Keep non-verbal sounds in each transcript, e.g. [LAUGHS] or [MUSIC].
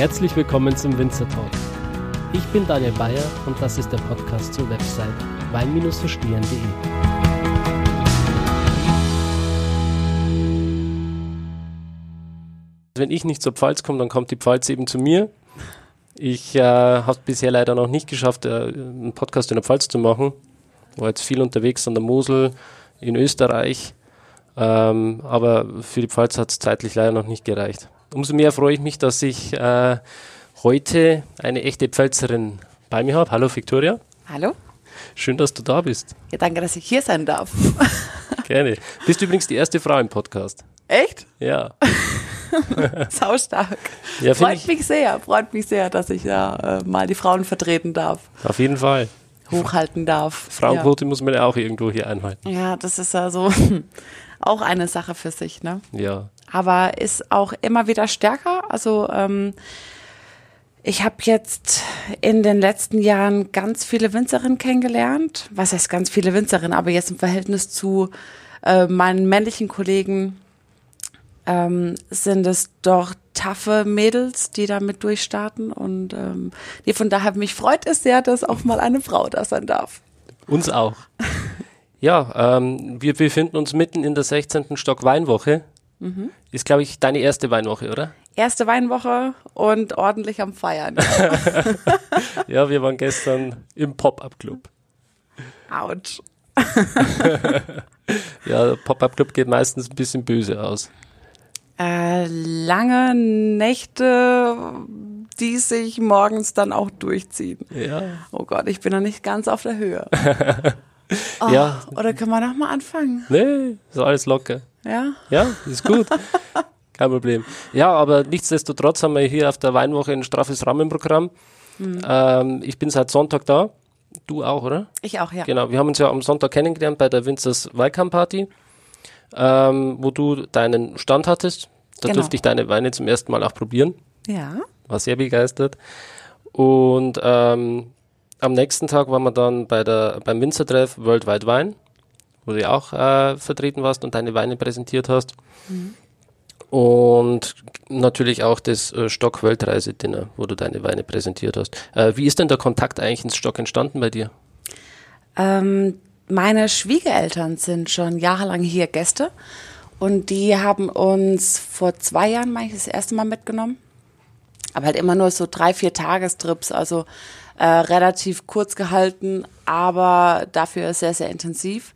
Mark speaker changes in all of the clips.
Speaker 1: Herzlich willkommen zum Winzer Talk. Ich bin Daniel Bayer und das ist der Podcast zur Website wein-verstehen.de. Wenn ich nicht zur Pfalz komme, dann kommt die Pfalz eben zu mir. Ich äh, habe es bisher leider noch nicht geschafft, äh, einen Podcast in der Pfalz zu machen. War jetzt viel unterwegs an der Mosel, in Österreich. Ähm, aber für die Pfalz hat es zeitlich leider noch nicht gereicht. Umso mehr freue ich mich, dass ich äh, heute eine echte Pfälzerin bei mir habe. Hallo Victoria.
Speaker 2: Hallo.
Speaker 1: Schön, dass du da bist.
Speaker 2: Ja, danke, dass ich hier sein darf. [LAUGHS]
Speaker 1: Gerne. Bist übrigens die erste Frau im Podcast.
Speaker 2: Echt?
Speaker 1: Ja. [LAUGHS]
Speaker 2: Saustark. Ja, freut mich sehr, freut mich sehr, dass ich da äh, mal die Frauen vertreten darf.
Speaker 1: Auf jeden Fall.
Speaker 2: Hochhalten darf.
Speaker 1: Frauenquote ja. muss man ja auch irgendwo hier einhalten.
Speaker 2: Ja, das ist ja so [LAUGHS] auch eine Sache für sich, ne?
Speaker 1: Ja.
Speaker 2: Aber ist auch immer wieder stärker. Also ähm, ich habe jetzt in den letzten Jahren ganz viele Winzerinnen kennengelernt. Was heißt ganz viele Winzerinnen? Aber jetzt im Verhältnis zu äh, meinen männlichen Kollegen ähm, sind es doch taffe Mädels, die damit durchstarten. Und ähm, nee, von daher mich freut es sehr, dass auch mal eine Frau da sein darf.
Speaker 1: Uns auch. [LAUGHS] ja, ähm, wir befinden uns mitten in der 16. Stock Weinwoche. Mhm. Ist, glaube ich, deine erste Weinwoche, oder?
Speaker 2: Erste Weinwoche und ordentlich am Feiern. [LAUGHS]
Speaker 1: ja, wir waren gestern im Pop-Up-Club.
Speaker 2: Autsch. [LAUGHS]
Speaker 1: ja, Pop-Up-Club geht meistens ein bisschen böse aus.
Speaker 2: Äh, lange Nächte, die sich morgens dann auch durchziehen.
Speaker 1: Ja.
Speaker 2: Oh Gott, ich bin noch nicht ganz auf der Höhe. [LAUGHS] oh,
Speaker 1: ja.
Speaker 2: Oder können wir noch mal anfangen?
Speaker 1: Nee, ist alles locker.
Speaker 2: Ja?
Speaker 1: Ja, ist gut. [LAUGHS] Kein Problem. Ja, aber nichtsdestotrotz haben wir hier auf der Weinwoche ein straffes Rahmenprogramm. Mhm. Ähm, ich bin seit Sonntag da. Du auch, oder?
Speaker 2: Ich auch, ja.
Speaker 1: Genau, wir haben uns ja am Sonntag kennengelernt bei der Winzers Wildcamp Party ähm, wo du deinen Stand hattest. Da genau. durfte ich deine Weine zum ersten Mal auch probieren.
Speaker 2: Ja.
Speaker 1: War sehr begeistert. Und ähm, am nächsten Tag waren wir dann bei der, beim Winzertreff Worldwide Wein, wo du auch äh, vertreten warst und deine Weine präsentiert hast. Mhm. Und natürlich auch das äh, Stock Weltreise-Dinner, wo du deine Weine präsentiert hast. Äh, wie ist denn der Kontakt eigentlich ins Stock entstanden bei dir?
Speaker 2: Ähm, meine Schwiegereltern sind schon jahrelang hier Gäste und die haben uns vor zwei Jahren, meine ich, das erste Mal mitgenommen. Aber halt immer nur so drei, vier Tagestrips, also äh, relativ kurz gehalten, aber dafür sehr, sehr intensiv.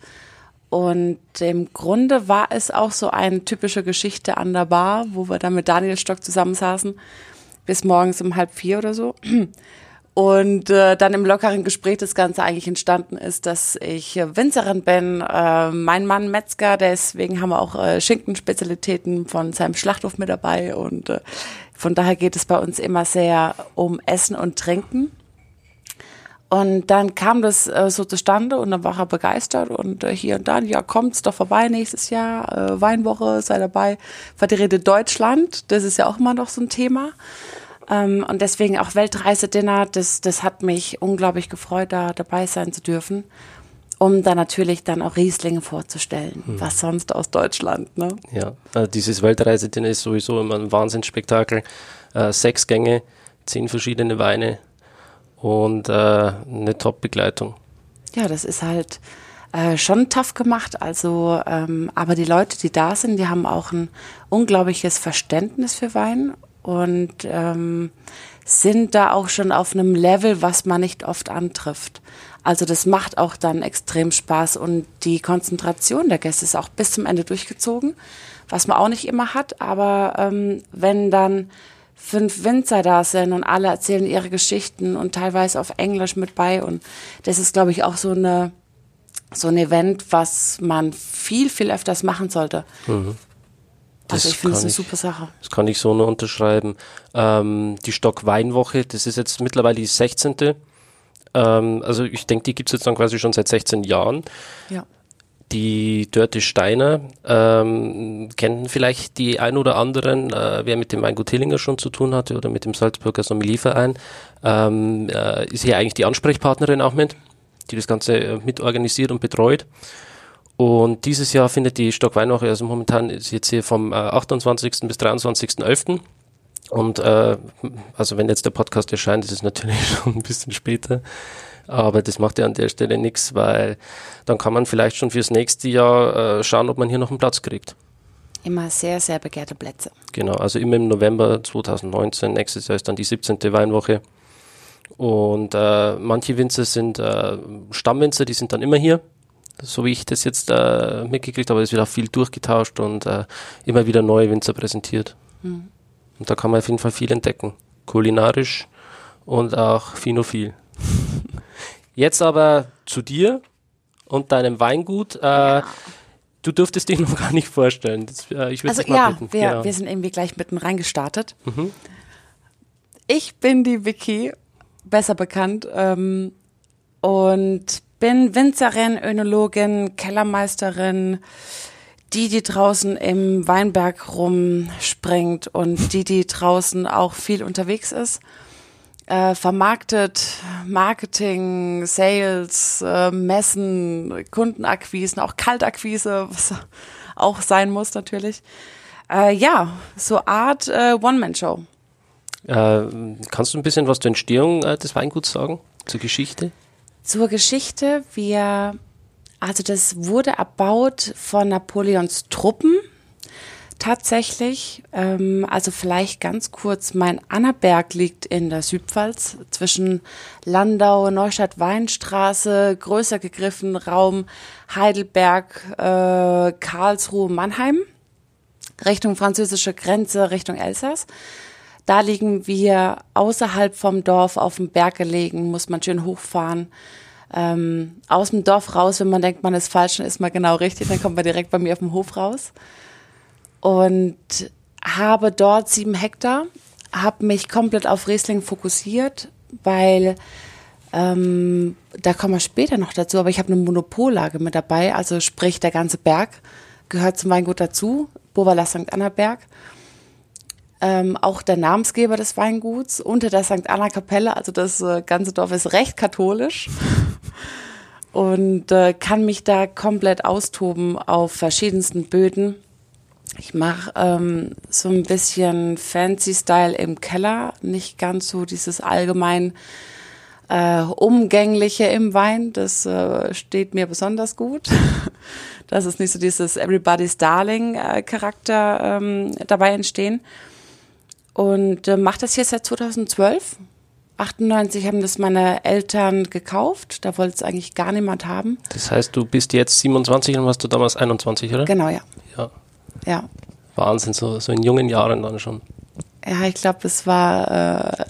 Speaker 2: Und im Grunde war es auch so eine typische Geschichte an der Bar, wo wir dann mit Daniel Stock zusammensaßen, bis morgens um halb vier oder so. Und äh, dann im lockeren Gespräch das Ganze eigentlich entstanden ist, dass ich Winzerin bin, äh, mein Mann Metzger, deswegen haben wir auch äh, Schinkenspezialitäten von seinem Schlachthof mit dabei und äh, von daher geht es bei uns immer sehr um Essen und Trinken. Und dann kam das äh, so zustande und dann war er begeistert und äh, hier und da, ja, kommt's doch vorbei nächstes Jahr, äh, Weinwoche, sei dabei, vertrete Deutschland, das ist ja auch immer noch so ein Thema. Ähm, und deswegen auch Weltreisedinner, das, das hat mich unglaublich gefreut, da dabei sein zu dürfen. Um dann natürlich dann auch Rieslinge vorzustellen, hm. was sonst aus Deutschland. Ne?
Speaker 1: Ja, also dieses Weltreisedinner ist sowieso immer ein Wahnsinnsspektakel. Äh, sechs Gänge, zehn verschiedene Weine und äh, eine Top-Begleitung.
Speaker 2: Ja, das ist halt äh, schon tough gemacht. Also, ähm, aber die Leute, die da sind, die haben auch ein unglaubliches Verständnis für Wein und ähm, sind da auch schon auf einem Level, was man nicht oft antrifft. Also das macht auch dann extrem Spaß und die Konzentration der Gäste ist auch bis zum Ende durchgezogen, was man auch nicht immer hat. Aber ähm, wenn dann fünf Winzer da sind und alle erzählen ihre Geschichten und teilweise auf Englisch mit bei und das ist, glaube ich, auch so eine so ein Event, was man viel, viel öfters machen sollte. Mhm. Also ich finde es eine ich, super Sache.
Speaker 1: Das kann ich so nur unterschreiben. Ähm, die Stock-Weinwoche, das ist jetzt mittlerweile die 16. Ähm, also ich denke, die gibt es jetzt dann quasi schon seit 16 Jahren.
Speaker 2: Ja.
Speaker 1: Die Dörte Steiner ähm, kennen vielleicht die ein oder anderen, äh, wer mit dem Weingut Hillinger schon zu tun hatte oder mit dem Salzburger Sommelierverein, ähm, äh, ist hier eigentlich die Ansprechpartnerin auch mit, die das Ganze äh, mitorganisiert und betreut. Und dieses Jahr findet die Stockweinwoche, also momentan ist jetzt hier vom äh, 28. bis 23.11. Und äh, also wenn jetzt der Podcast erscheint, ist es natürlich [LAUGHS] schon ein bisschen später. Aber das macht ja an der Stelle nichts, weil dann kann man vielleicht schon fürs nächste Jahr äh, schauen, ob man hier noch einen Platz kriegt.
Speaker 2: Immer sehr, sehr begehrte Plätze.
Speaker 1: Genau, also immer im November 2019. Nächstes Jahr ist dann die 17. Weinwoche. Und äh, manche Winzer sind äh, Stammwinzer, die sind dann immer hier. So wie ich das jetzt äh, mitgekriegt habe, es wird auch viel durchgetauscht und äh, immer wieder neue Winzer präsentiert. Mhm. Und da kann man auf jeden Fall viel entdecken. Kulinarisch und auch phinophil. Jetzt aber zu dir und deinem Weingut. Äh, ja. Du dürftest dich [LAUGHS] noch gar nicht vorstellen. Das,
Speaker 2: äh, ich also ja, bitten. Wir, genau. wir sind irgendwie gleich mitten reingestartet. Mhm. Ich bin die Vicky, besser bekannt, ähm, und bin Winzerin, Önologin, Kellermeisterin, die, die draußen im Weinberg rumspringt und die, die draußen auch viel unterwegs ist äh, vermarktet, Marketing, Sales, äh, Messen, Kundenakquisen, auch Kaltakquise, was auch sein muss natürlich. Äh, ja, so Art äh, One-Man-Show.
Speaker 1: Äh, kannst du ein bisschen was zur Entstehung äh, des Weinguts sagen? Zur Geschichte?
Speaker 2: Zur Geschichte, wir, also das wurde erbaut von Napoleons Truppen tatsächlich. Ähm, also vielleicht ganz kurz, mein Annaberg liegt in der Südpfalz zwischen Landau, Neustadt-Weinstraße, größer gegriffen Raum Heidelberg, äh, Karlsruhe, Mannheim, Richtung französische Grenze, Richtung Elsass. Da liegen wir außerhalb vom Dorf auf dem Berg gelegen, muss man schön hochfahren. Ähm, aus dem Dorf raus, wenn man denkt, man ist falsch, dann ist man genau richtig, dann kommt man direkt bei mir auf dem Hof raus und habe dort sieben Hektar, habe mich komplett auf Riesling fokussiert, weil ähm, da kommen wir später noch dazu, aber ich habe eine Monopollage mit dabei, also sprich der ganze Berg gehört zum Weingut dazu, Bovala St. Anna Berg. Ähm, auch der Namensgeber des Weinguts unter der St. Anna Kapelle, also das äh, ganze Dorf ist recht katholisch [LAUGHS] und äh, kann mich da komplett austoben auf verschiedensten Böden ich mache ähm, so ein bisschen fancy Style im Keller, nicht ganz so dieses allgemein äh, umgängliche im Wein. Das äh, steht mir besonders gut. [LAUGHS] Das ist nicht so dieses Everybody's Darling äh, Charakter ähm, dabei entstehen. Und äh, mache das hier seit 2012. 98 haben das meine Eltern gekauft. Da wollte es eigentlich gar niemand haben.
Speaker 1: Das heißt, du bist jetzt 27 und warst du damals 21, oder?
Speaker 2: Genau, ja.
Speaker 1: Ja. Wahnsinn, so, so in jungen Jahren dann schon.
Speaker 2: Ja, ich glaube, es war äh,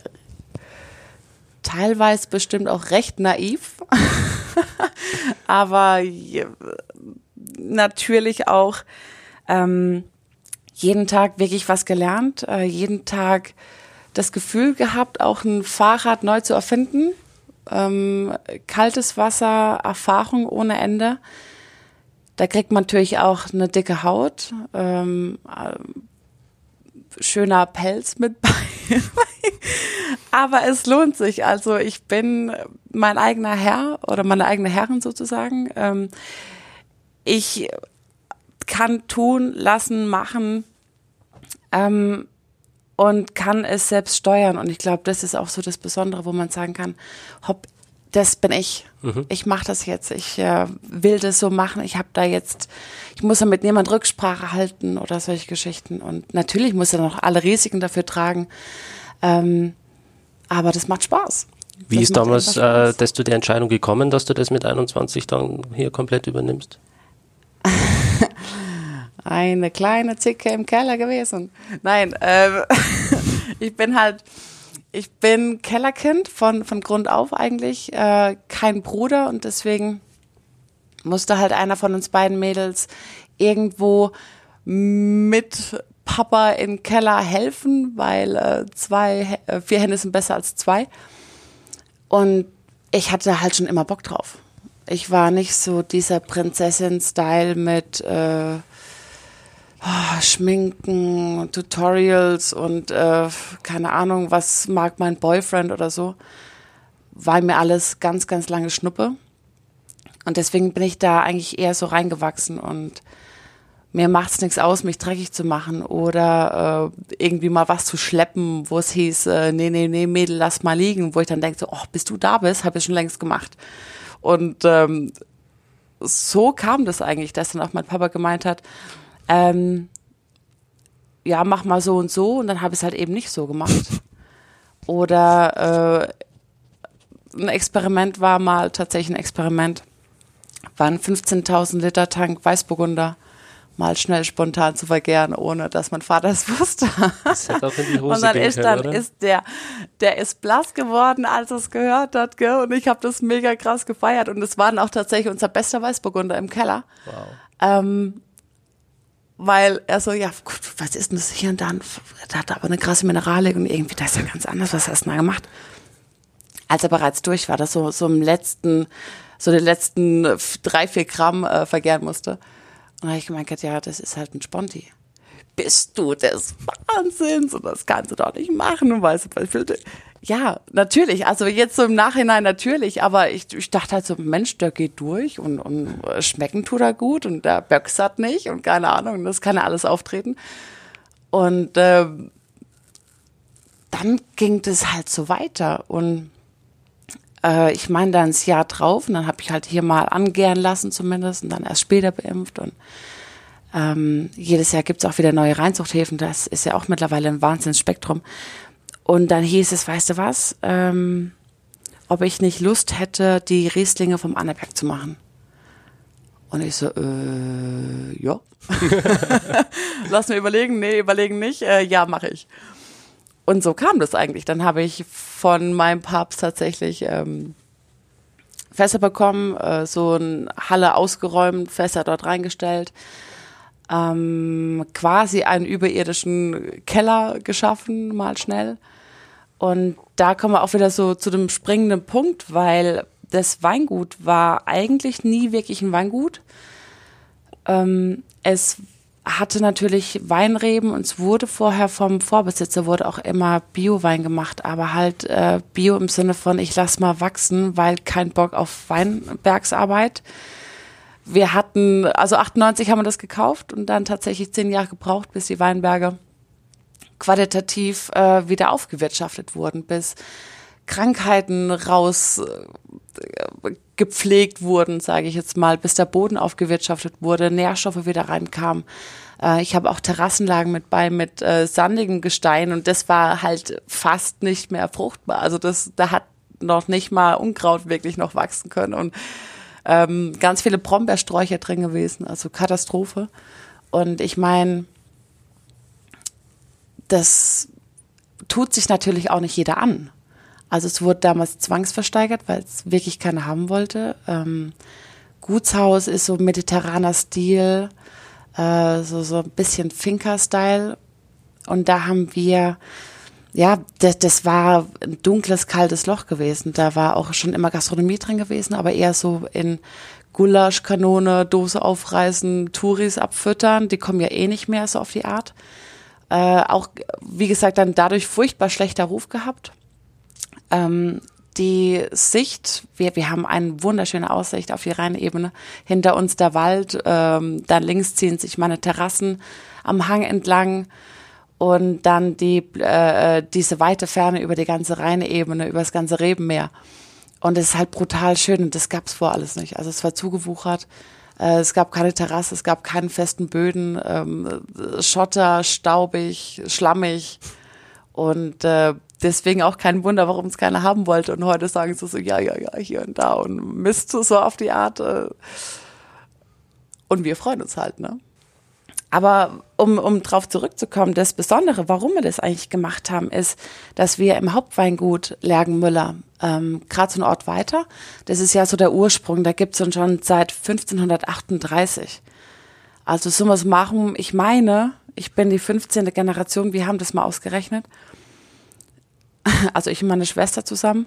Speaker 2: teilweise bestimmt auch recht naiv, [LAUGHS] aber natürlich auch ähm, jeden Tag wirklich was gelernt, äh, jeden Tag das Gefühl gehabt, auch ein Fahrrad neu zu erfinden. Ähm, kaltes Wasser, Erfahrung ohne Ende. Da kriegt man natürlich auch eine dicke Haut, ähm, äh, schöner Pelz mit bei. [LAUGHS] Aber es lohnt sich. Also ich bin mein eigener Herr oder meine eigene Herrin sozusagen. Ähm, ich kann tun, lassen, machen ähm, und kann es selbst steuern. Und ich glaube, das ist auch so das Besondere, wo man sagen kann, hopp, das bin ich. Mhm. Ich mache das jetzt. Ich äh, will das so machen. Ich habe da jetzt, ich muss da mit niemand Rücksprache halten oder solche Geschichten. Und natürlich muss er noch alle Risiken dafür tragen. Ähm, aber das macht Spaß.
Speaker 1: Wie das ist damals äh, dass du der Entscheidung gekommen, dass du das mit 21 dann hier komplett übernimmst? [LAUGHS]
Speaker 2: Eine kleine Zicke im Keller gewesen. Nein, ähm, [LAUGHS] ich bin halt ich bin Kellerkind von, von Grund auf eigentlich, äh, kein Bruder und deswegen musste halt einer von uns beiden Mädels irgendwo mit Papa im Keller helfen, weil äh, zwei, äh, vier Hände sind besser als zwei. Und ich hatte halt schon immer Bock drauf. Ich war nicht so dieser Prinzessin-Style mit äh, oh, Schminken, Tutorials und äh, keine Ahnung, was mag mein Boyfriend oder so, war mir alles ganz, ganz lange Schnuppe. Und deswegen bin ich da eigentlich eher so reingewachsen und mir macht's nichts aus, mich dreckig zu machen oder äh, irgendwie mal was zu schleppen, wo es hieß, äh, nee, nee, nee, Mädel, lass mal liegen, wo ich dann denke, so, oh, bis du da bist, habe ich schon längst gemacht. Und ähm, so kam das eigentlich, dass dann auch mein Papa gemeint hat, ähm, ja, mach mal so und so und dann habe ich es halt eben nicht so gemacht. [LAUGHS] Oder äh, ein Experiment war mal tatsächlich ein Experiment. War ein 15.000 Liter Tank Weißburgunder mal schnell spontan zu vergären, ohne dass mein Vater es [LAUGHS] wusste. Das hätte auch in die Hose und dann ist dann oder? ist der, der ist blass geworden, als er es gehört hat, gell? Und ich habe das mega krass gefeiert. Und es war dann auch tatsächlich unser bester Weißburgunder im Keller. Wow. Ähm, weil er so, ja, gut, was ist denn das hier und da? Da hat aber eine krasse Mineralik und irgendwie, das ist ja ganz anders, was hast du da gemacht? Als er bereits durch war, das so, so im letzten, so den letzten drei, vier Gramm äh, vergären musste. Und da habe ich gemeint, ja, das ist halt ein Sponti. Bist du des Wahnsinns und das kannst du doch nicht machen. Und weißt du, ja, natürlich. Also jetzt so im Nachhinein natürlich, aber ich, ich dachte halt so, Mensch, der geht durch und, und schmecken tut er gut und der böxert nicht und keine Ahnung, das kann ja alles auftreten. Und äh, dann ging das halt so weiter und äh, ich meine dann das Jahr drauf und dann habe ich halt hier mal angären lassen zumindest und dann erst später beimpft und ähm, jedes Jahr gibt's auch wieder neue Reinzuchthäfen, das ist ja auch mittlerweile ein Wahnsinnsspektrum. Und dann hieß es, weißt du was, ähm, ob ich nicht Lust hätte, die Rieslinge vom Anneberg zu machen. Und ich so, äh, ja. [LAUGHS] Lass mir überlegen, nee, überlegen nicht, äh, ja, mache ich. Und so kam das eigentlich. Dann habe ich von meinem Papst tatsächlich ähm, Fässer bekommen, äh, so eine Halle ausgeräumt, Fässer dort reingestellt, ähm, quasi einen überirdischen Keller geschaffen, mal schnell. Und da kommen wir auch wieder so zu dem springenden Punkt, weil das Weingut war eigentlich nie wirklich ein Weingut. Ähm, es hatte natürlich Weinreben und es wurde vorher vom Vorbesitzer wurde auch immer Bio-Wein gemacht, aber halt äh, Bio im Sinne von ich lass mal wachsen, weil kein Bock auf Weinbergsarbeit. Wir hatten, also 98 haben wir das gekauft und dann tatsächlich zehn Jahre gebraucht, bis die Weinberge qualitativ äh, wieder aufgewirtschaftet wurden, bis Krankheiten raus äh, gepflegt wurden, sage ich jetzt mal, bis der Boden aufgewirtschaftet wurde, Nährstoffe wieder reinkamen. Äh, ich habe auch Terrassenlagen mit bei mit äh, sandigem Gestein und das war halt fast nicht mehr fruchtbar. Also das, da hat noch nicht mal Unkraut wirklich noch wachsen können und ähm, ganz viele Brombeersträucher drin gewesen, also Katastrophe. Und ich meine, das tut sich natürlich auch nicht jeder an. Also es wurde damals zwangsversteigert, weil es wirklich keiner haben wollte. Ähm, Gutshaus ist so mediterraner Stil, äh, so, so ein bisschen Finker-Style. Und da haben wir, ja, das, das war ein dunkles, kaltes Loch gewesen. Da war auch schon immer Gastronomie drin gewesen, aber eher so in Gulasch, Kanone, Dose aufreißen, Touris abfüttern. Die kommen ja eh nicht mehr so auf die Art. Äh, auch, wie gesagt, dann dadurch furchtbar schlechter Ruf gehabt. Ähm, die Sicht, wir, wir haben eine wunderschöne Aussicht auf die Rheinebene. Hinter uns der Wald, ähm, dann links ziehen sich meine Terrassen am Hang entlang und dann die, äh, diese weite Ferne über die ganze Rheinebene, über das ganze Rebenmeer. Und es ist halt brutal schön und das gab's vor alles nicht. Also es war zugewuchert. Äh, es gab keine Terrasse, es gab keinen festen Böden, ähm, Schotter, staubig, schlammig. Und äh, deswegen auch kein Wunder, warum es keiner haben wollte. Und heute sagen sie so, ja, ja, ja, hier und da und Mist so auf die Art. Äh. Und wir freuen uns halt, ne? Aber um, um drauf zurückzukommen, das Besondere, warum wir das eigentlich gemacht haben, ist, dass wir im Hauptweingut Lergenmüller, ähm, gerade so ein Ort weiter, das ist ja so der Ursprung, da gibt's uns schon seit 1538. Also so was machen, ich meine, ich bin die 15. Generation, wir haben das mal ausgerechnet, [LAUGHS] also ich und meine Schwester zusammen.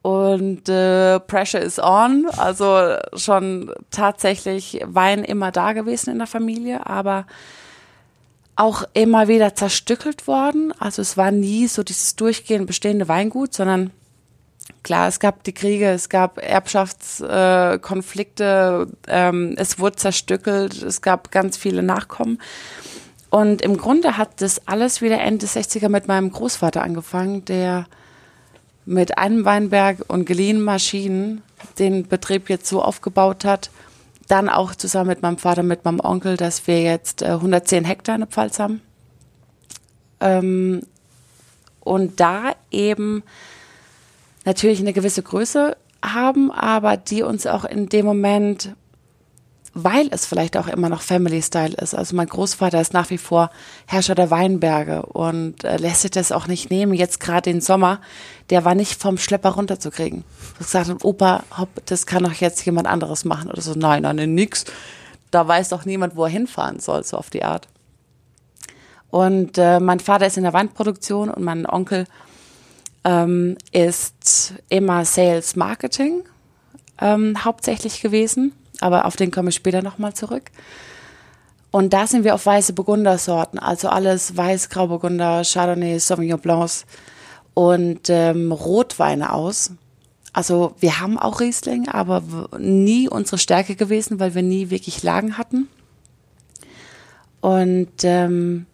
Speaker 2: Und äh, Pressure is on, also schon tatsächlich Wein immer da gewesen in der Familie, aber auch immer wieder zerstückelt worden. Also es war nie so dieses durchgehend bestehende Weingut, sondern Klar, es gab die Kriege, es gab Erbschaftskonflikte, äh, ähm, es wurde zerstückelt, es gab ganz viele Nachkommen. Und im Grunde hat das alles wieder Ende 60er mit meinem Großvater angefangen, der mit einem Weinberg und geliehenen Maschinen den Betrieb jetzt so aufgebaut hat, dann auch zusammen mit meinem Vater, mit meinem Onkel, dass wir jetzt äh, 110 Hektar in der Pfalz haben. Ähm, und da eben natürlich eine gewisse Größe haben, aber die uns auch in dem Moment, weil es vielleicht auch immer noch Family Style ist. Also mein Großvater ist nach wie vor Herrscher der Weinberge und äh, lässt sich das auch nicht nehmen. Jetzt gerade den Sommer, der war nicht vom Schlepper runterzukriegen. Ich sagte, Opa, hopp, das kann doch jetzt jemand anderes machen oder so. Nein, nein, nix. Da weiß doch niemand, wo er hinfahren soll, so auf die Art. Und äh, mein Vater ist in der Weinproduktion und mein Onkel ähm, ist immer Sales Marketing ähm, hauptsächlich gewesen, aber auf den komme ich später nochmal zurück. Und da sind wir auf weiße Burgundersorten, also alles Weiß, Grauburgunder, Chardonnay, Sauvignon Blancs und ähm, Rotweine aus. Also wir haben auch Riesling, aber nie unsere Stärke gewesen, weil wir nie wirklich Lagen hatten. Und ähm,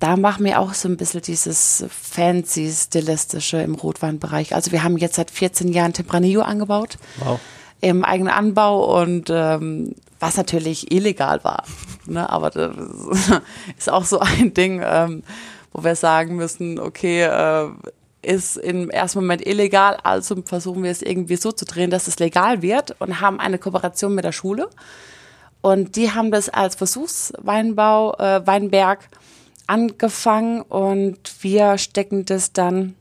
Speaker 2: da machen wir auch so ein bisschen dieses fancy stilistische im Rotweinbereich. Also wir haben jetzt seit 14 Jahren Tempranillo angebaut. Wow. Im eigenen Anbau und ähm, was natürlich illegal war. Ne? Aber das [LAUGHS] ist auch so ein Ding, ähm, wo wir sagen müssen, okay, äh, ist im ersten Moment illegal, also versuchen wir es irgendwie so zu drehen, dass es legal wird und haben eine Kooperation mit der Schule. Und die haben das als Versuchsweinbau, äh, Weinberg angefangen und wir stecken das dann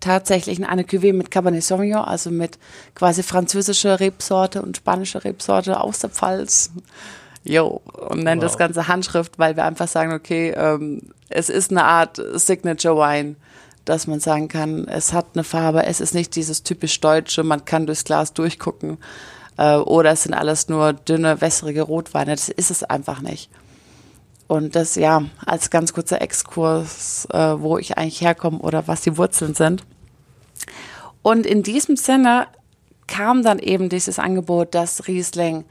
Speaker 2: tatsächlich in eine Cuvée mit Cabernet Sauvignon, also mit quasi französischer Rebsorte und spanischer Rebsorte aus der Pfalz. Jo, und nennen wow. das Ganze Handschrift, weil wir einfach sagen, okay, ähm, es ist eine Art Signature Wine, dass man sagen kann, es hat eine Farbe, es ist nicht dieses typisch Deutsche, man kann durchs Glas durchgucken, äh, oder es sind alles nur dünne, wässrige Rotweine. Das ist es einfach nicht. Und das ja als ganz kurzer Exkurs, äh, wo ich eigentlich herkomme oder was die Wurzeln sind. Und in diesem Sinne kam dann eben dieses Angebot, dass Riesling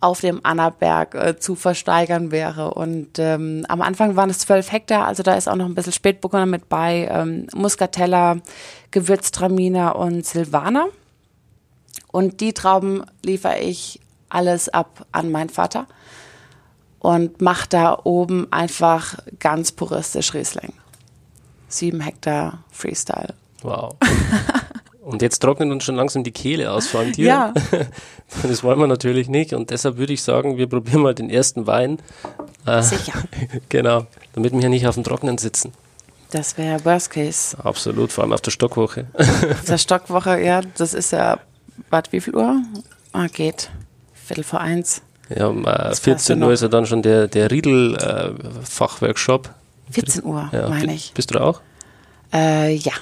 Speaker 2: auf dem Annaberg äh, zu versteigern wäre. Und ähm, am Anfang waren es zwölf Hektar, also da ist auch noch ein bisschen Spätburgunder mit bei, ähm, Muscatella, Gewürztraminer und Silvaner. Und die Trauben liefere ich alles ab an meinen Vater und mache da oben einfach ganz puristisch Riesling. Sieben Hektar Freestyle.
Speaker 1: Wow. [LAUGHS] Und jetzt trocknet uns schon langsam die Kehle aus, vor allem dir.
Speaker 2: Ja. [LAUGHS]
Speaker 1: Das wollen wir natürlich nicht. Und deshalb würde ich sagen, wir probieren mal den ersten Wein.
Speaker 2: Äh, Sicher. [LAUGHS]
Speaker 1: genau, damit wir hier nicht auf dem Trocknen sitzen.
Speaker 2: Das wäre Worst Case.
Speaker 1: Absolut, vor allem auf der Stockwoche.
Speaker 2: Auf der Stockwoche, ja, das ist ja, warte, wie viel Uhr? Ah, geht. Viertel vor eins.
Speaker 1: Ja, um äh, 14 Uhr ist ja dann schon der, der Riedel-Fachworkshop.
Speaker 2: Äh, 14 Uhr, ja, meine ich.
Speaker 1: Bist du da auch?
Speaker 2: Äh, ja.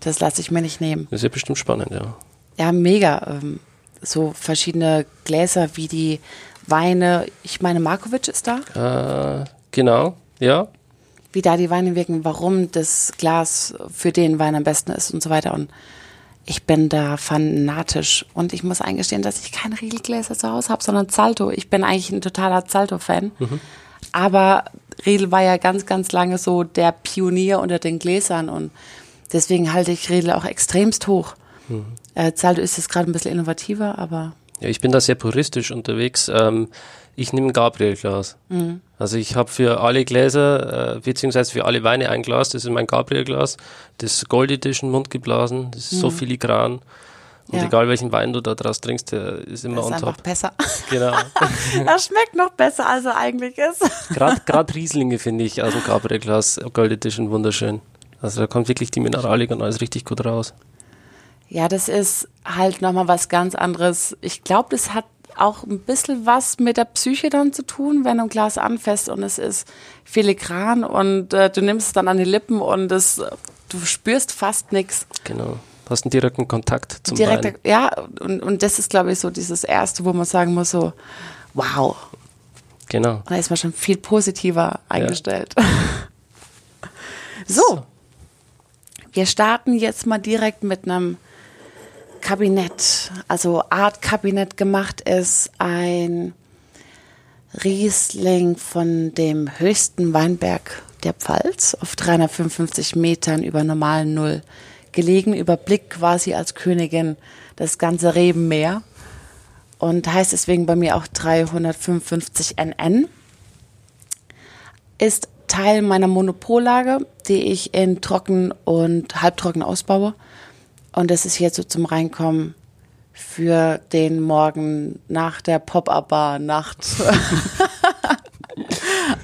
Speaker 2: Das lasse ich mir nicht nehmen.
Speaker 1: Das ist ja bestimmt spannend, ja.
Speaker 2: Ja, mega. Ähm, so verschiedene Gläser wie die Weine. Ich meine, Markovic ist
Speaker 1: da. Äh, genau, ja.
Speaker 2: Wie da die Weine wirken, warum das Glas für den Wein am besten ist und so weiter. Und ich bin da fanatisch und ich muss eingestehen, dass ich keine Riedelgläser zu Hause habe, sondern Zalto. Ich bin eigentlich ein totaler Zalto-Fan. Mhm. Aber Riedel war ja ganz, ganz lange so der Pionier unter den Gläsern und deswegen halte ich Riedel auch extremst hoch. Mhm. Äh, Zalto ist jetzt gerade ein bisschen innovativer, aber.
Speaker 1: Ja, ich bin da sehr puristisch unterwegs. Ähm, ich nehme ein Gabriel-Glas. Mhm. Also ich habe für alle Gläser, äh, beziehungsweise für alle Weine ein Glas, das ist mein Gabriel-Glas, das ist Gold Edition mundgeblasen, das ist mhm. so filigran. Und ja. egal welchen Wein du da draus trinkst, der ist immer das ist on
Speaker 2: einfach besser. [LAUGHS]
Speaker 1: Genau.
Speaker 2: das [LAUGHS] schmeckt noch besser, als er eigentlich ist. [LAUGHS]
Speaker 1: Gerade Rieslinge finde ich aus dem Gabriel-Glas Gold Edition wunderschön. Also da kommt wirklich die Mineralik und alles richtig gut raus.
Speaker 2: Ja, das ist halt nochmal was ganz anderes. Ich glaube, das hat auch ein bisschen was mit der Psyche dann zu tun, wenn du ein Glas anfasst und es ist filigran und äh, du nimmst es dann an die Lippen und es, du spürst fast nichts.
Speaker 1: Genau. Du hast einen direkten Kontakt zum
Speaker 2: Direkte, Wein. Ja, und, und das ist, glaube ich, so dieses Erste, wo man sagen muss, so, wow.
Speaker 1: Genau.
Speaker 2: Und da ist man schon viel positiver eingestellt. Ja. [LAUGHS] so. Wir starten jetzt mal direkt mit einem Kabinett. Also Art Kabinett gemacht ist ein Riesling von dem höchsten Weinberg der Pfalz auf 355 Metern über normalen Null gelegen, Überblick quasi als Königin das ganze Rebenmeer und heißt deswegen bei mir auch 355 NN. Ist Teil meiner Monopollage, die ich in trocken und halbtrocken ausbaue. Und das ist jetzt so zum Reinkommen für den Morgen nach der Pop-Up-Bar-Nacht. [LAUGHS]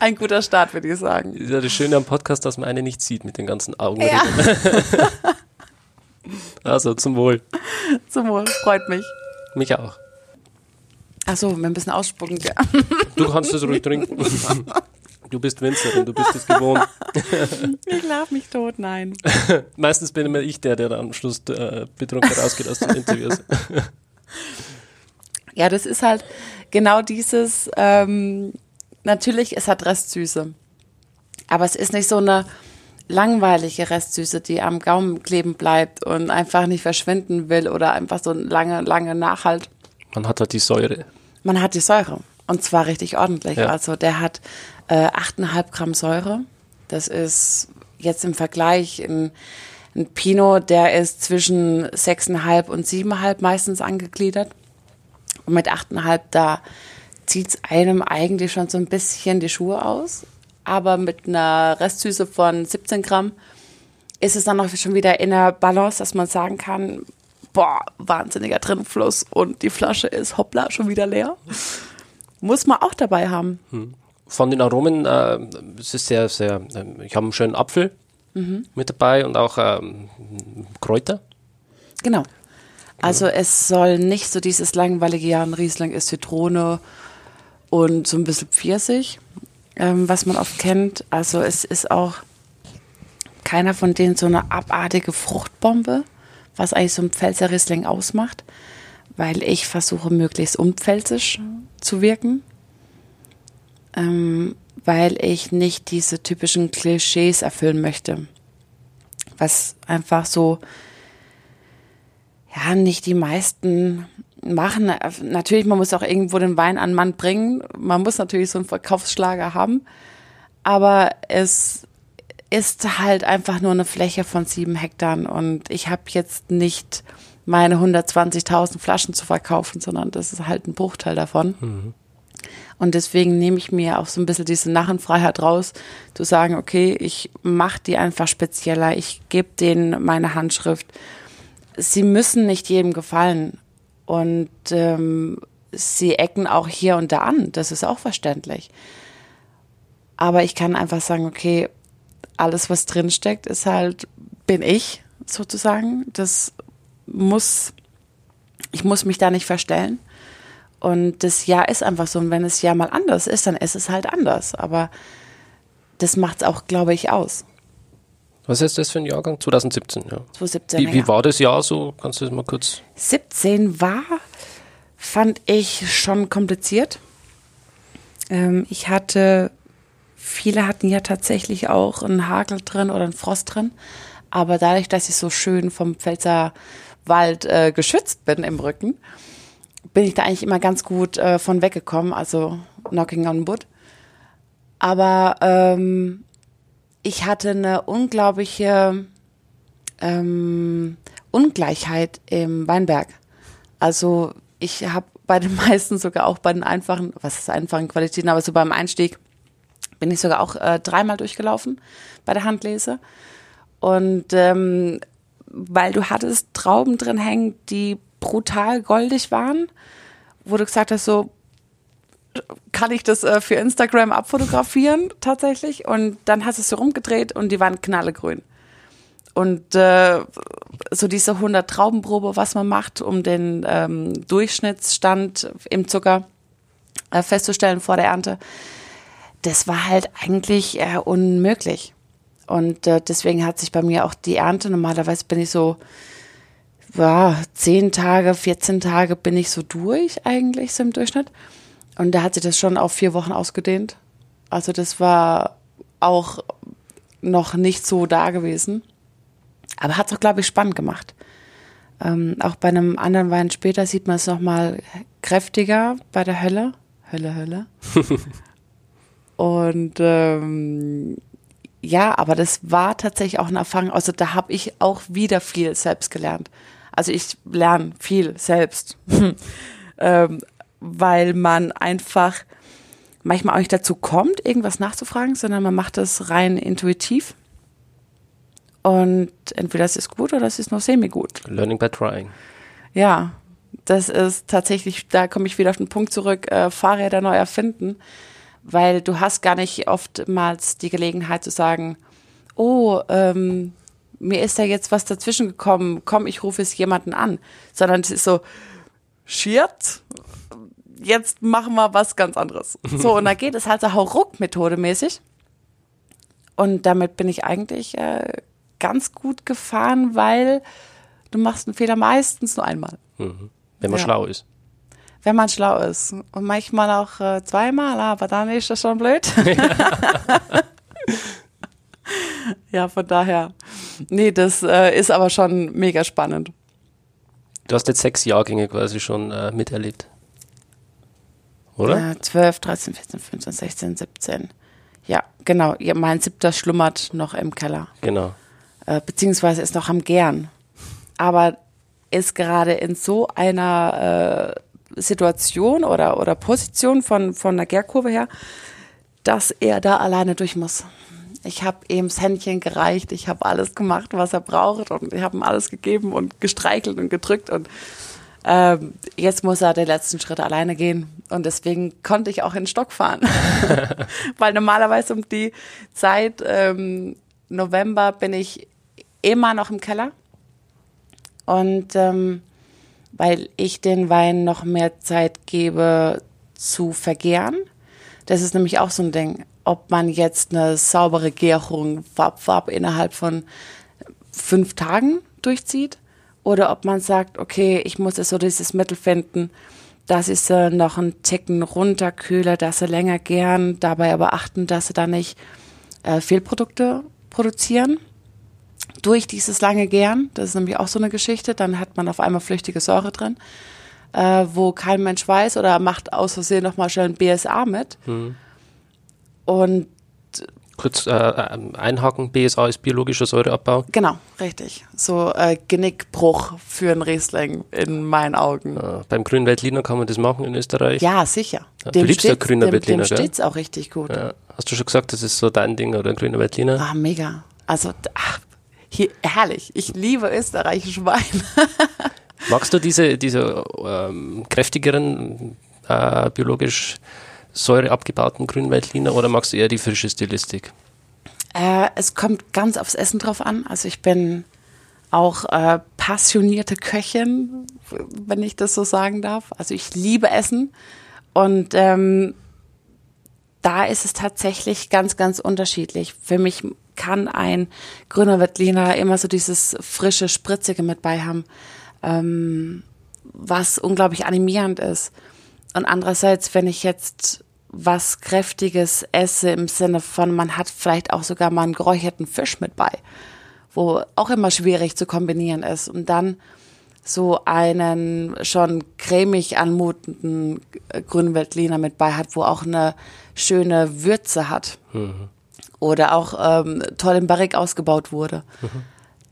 Speaker 2: Ein guter Start, würde ich sagen.
Speaker 1: Ist ja das Schöne am Podcast, dass man eine nicht sieht mit den ganzen Augen.
Speaker 2: Ja. [LAUGHS]
Speaker 1: also zum Wohl.
Speaker 2: Zum Wohl, freut mich.
Speaker 1: Mich auch.
Speaker 2: Achso, wir müssen ausspucken. Ja.
Speaker 1: Du kannst das ruhig trinken. [LAUGHS] Du bist Winzerin, du bist es gewohnt. [LAUGHS]
Speaker 2: Ich lach mich tot, nein. [LAUGHS]
Speaker 1: Meistens bin immer ich der, der dann am Schluss äh, betrunken rausgeht aus den Interviews. [LAUGHS]
Speaker 2: Ja, das ist halt genau dieses, ähm, natürlich, es hat Restsüße. Aber es ist nicht so eine langweilige Restsüße, die am Gaumen kleben bleibt und einfach nicht verschwinden will oder einfach so lange, lange Nachhalt.
Speaker 1: Man hat halt die Säure.
Speaker 2: Man hat die Säure. Und zwar richtig ordentlich.
Speaker 1: Ja.
Speaker 2: Also der hat äh, 8,5 Gramm Säure. Das ist jetzt im Vergleich ein, ein Pinot, der ist zwischen 6,5 und 7,5 meistens angegliedert. Und mit 8,5, da zieht's einem eigentlich schon so ein bisschen die Schuhe aus. Aber mit einer Restsüße von 17 Gramm ist es dann auch schon wieder in der Balance, dass man sagen kann, boah, wahnsinniger Trinkfluss und die Flasche ist hoppla schon wieder leer. Muss man auch dabei haben.
Speaker 1: Von den Aromen, äh, es ist sehr, sehr, ähm, ich habe einen schönen Apfel mit dabei und auch ähm, Kräuter.
Speaker 2: Genau. Also es soll nicht so dieses langweilige Jahren Riesling ist Zitrone und so ein bisschen Pfirsich, ähm, was man oft kennt. Also es ist auch keiner von denen so eine abartige Fruchtbombe, was eigentlich so ein Pfälzer Riesling ausmacht, weil ich versuche möglichst unpfälzisch zu wirken, ähm, weil ich nicht diese typischen Klischees erfüllen möchte, was einfach so ja, nicht die meisten machen. Natürlich, man muss auch irgendwo den Wein an Mann bringen. Man muss natürlich so einen Verkaufsschlager haben. Aber es ist halt einfach nur eine Fläche von sieben Hektar und ich habe jetzt nicht meine 120.000 Flaschen zu verkaufen, sondern das ist halt ein Bruchteil davon. Und deswegen nehme ich mir auch so ein bisschen diese Narrenfreiheit raus, zu sagen, okay, ich mache die einfach spezieller, ich gebe denen meine Handschrift sie müssen nicht jedem gefallen. Und ähm, sie ecken auch hier und da an. Das ist auch verständlich. Aber ich kann einfach sagen, okay, alles, was drinsteckt, ist halt, bin ich sozusagen. Das muss, ich muss mich da nicht verstellen. Und das Jahr ist einfach so. Und wenn das Jahr mal anders ist, dann ist es halt anders. Aber das macht es auch, glaube ich, aus.
Speaker 1: Was ist das für ein Jahrgang? 2017, ja.
Speaker 2: 2017.
Speaker 1: Wie, wie
Speaker 2: ja.
Speaker 1: war das Jahr so? Kannst du das mal kurz?
Speaker 2: 17 war, fand ich schon kompliziert. Ähm, ich hatte, viele hatten ja tatsächlich auch einen Hagel drin oder einen Frost drin. Aber dadurch, dass ich so schön vom Pfälzer Wald äh, geschützt bin im Rücken, bin ich da eigentlich immer ganz gut äh, von weggekommen. Also knocking on wood. Aber ähm, ich hatte eine unglaubliche ähm, Ungleichheit im Weinberg. Also ich habe bei den [LAUGHS] meisten sogar auch bei den einfachen, was ist einfachen Qualitäten, aber so beim Einstieg bin ich sogar auch äh, dreimal durchgelaufen bei der Handlese. Und ähm, weil du hattest Trauben drin hängen, die brutal goldig waren, wo du gesagt hast, so kann ich das äh, für Instagram abfotografieren tatsächlich. Und dann hast du es so rumgedreht und die waren knallegrün. Und äh, so diese 100 Traubenprobe, was man macht, um den ähm, Durchschnittsstand im Zucker äh, festzustellen vor der Ernte, das war halt eigentlich äh, unmöglich. Und äh, deswegen hat sich bei mir auch die Ernte, normalerweise bin ich so, ja, 10 Tage, 14 Tage bin ich so durch eigentlich so im Durchschnitt. Und da hat sich das schon auf vier Wochen ausgedehnt. Also das war auch noch nicht so da gewesen. Aber hat es auch, glaube ich, spannend gemacht. Ähm, auch bei einem anderen Wein später sieht man es nochmal kräftiger bei der Hölle. Hölle, Hölle. [LAUGHS] Und ähm, ja, aber das war tatsächlich auch eine Erfahrung. Also da habe ich auch wieder viel selbst gelernt. Also ich lerne viel selbst, [LAUGHS] ähm, weil man einfach manchmal auch nicht dazu kommt, irgendwas nachzufragen, sondern man macht das rein intuitiv. Und entweder es ist gut oder es ist nur semi-gut.
Speaker 1: Learning by trying.
Speaker 2: Ja, das ist tatsächlich, da komme ich wieder auf den Punkt zurück, äh, Fahrräder neu erfinden weil du hast gar nicht oftmals die Gelegenheit zu sagen, oh, ähm, mir ist da jetzt was dazwischen gekommen, komm, ich rufe es jemanden an, sondern es ist so, shit, jetzt machen wir was ganz anderes. [LAUGHS] So, und da geht es halt so hauruck-Methode mäßig. Und damit bin ich eigentlich äh, ganz gut gefahren, weil du machst einen Fehler meistens nur einmal.
Speaker 1: Mhm. Wenn man ja. schlau ist
Speaker 2: wenn man schlau ist. Und manchmal auch äh, zweimal, aber dann ist das schon blöd. [LAUGHS] [LAUGHS] [LAUGHS] ja, von daher. Nee, das äh, ist aber schon mega spannend.
Speaker 1: Du hast jetzt sechs Jahrgänge quasi schon äh, miterlebt. Oder?
Speaker 2: Äh, 12, 13, 14, 15, 16, 17. Ja, genau. Ja, mein siebter schlummert noch im Keller.
Speaker 1: Genau.
Speaker 2: Äh, beziehungsweise ist noch am Gern. Aber ist gerade in so einer äh, Situation oder, oder Position von, von der Gärkurve her, dass er da alleine durch muss. Ich habe ihm das Händchen gereicht, ich habe alles gemacht, was er braucht und ich habe ihm alles gegeben und gestreichelt und gedrückt und ähm, jetzt muss er den letzten Schritt alleine gehen und deswegen konnte ich auch in den Stock fahren, [LAUGHS] weil normalerweise um die Zeit ähm, November bin ich immer noch im Keller und ähm, weil ich den Wein noch mehr Zeit gebe zu vergären. Das ist nämlich auch so ein Ding, ob man jetzt eine saubere Gärung Farb, Farb innerhalb von fünf Tagen durchzieht oder ob man sagt, okay, ich muss jetzt so dieses Mittel finden, dass ich sie noch einen Ticken runterkühle, dass sie länger gären, dabei aber achten, dass sie da nicht äh, Fehlprodukte produzieren durch dieses lange Gären, das ist nämlich auch so eine Geschichte, dann hat man auf einmal flüchtige Säure drin, äh, wo kein Mensch weiß oder macht aus Versehen nochmal schnell ein BSA mit. Mhm. Und
Speaker 1: Kurz äh, äh, einhaken, BSA ist biologischer Säureabbau.
Speaker 2: Genau, richtig. So äh, Genickbruch für einen Riesling in meinen Augen.
Speaker 1: Ja, beim Grünen Veltliner kann man das machen in Österreich.
Speaker 2: Ja, sicher.
Speaker 1: Ja, dem du liebst ja Grüner Veltliner,
Speaker 2: Dem steht es auch richtig gut. Ja.
Speaker 1: Hast du schon gesagt, das ist so dein Ding oder Grüner Veltliner?
Speaker 2: Ah, mega. Also, ach, hier, herrlich. Ich liebe österreichischen Wein. [LAUGHS]
Speaker 1: Magst du diese, diese ähm, kräftigeren, äh, biologisch säureabgebauten Grünweltliner oder magst du eher die frische Stilistik?
Speaker 2: Äh, es kommt ganz aufs Essen drauf an. Also ich bin auch äh, passionierte Köchin, wenn ich das so sagen darf. Also ich liebe Essen und ähm, da ist es tatsächlich ganz, ganz unterschiedlich. Für mich kann ein grüner Wettliner immer so dieses frische, spritzige mit bei haben, ähm, was unglaublich animierend ist. Und andererseits, wenn ich jetzt was Kräftiges esse im Sinne von, man hat vielleicht auch sogar mal einen geräucherten Fisch mit bei, wo auch immer schwierig zu kombinieren ist. Und dann so einen schon cremig anmutenden grünen Veltliner mit bei hat, wo auch eine schöne Würze hat. Mhm oder auch ähm, toll im Barrik ausgebaut wurde, mhm.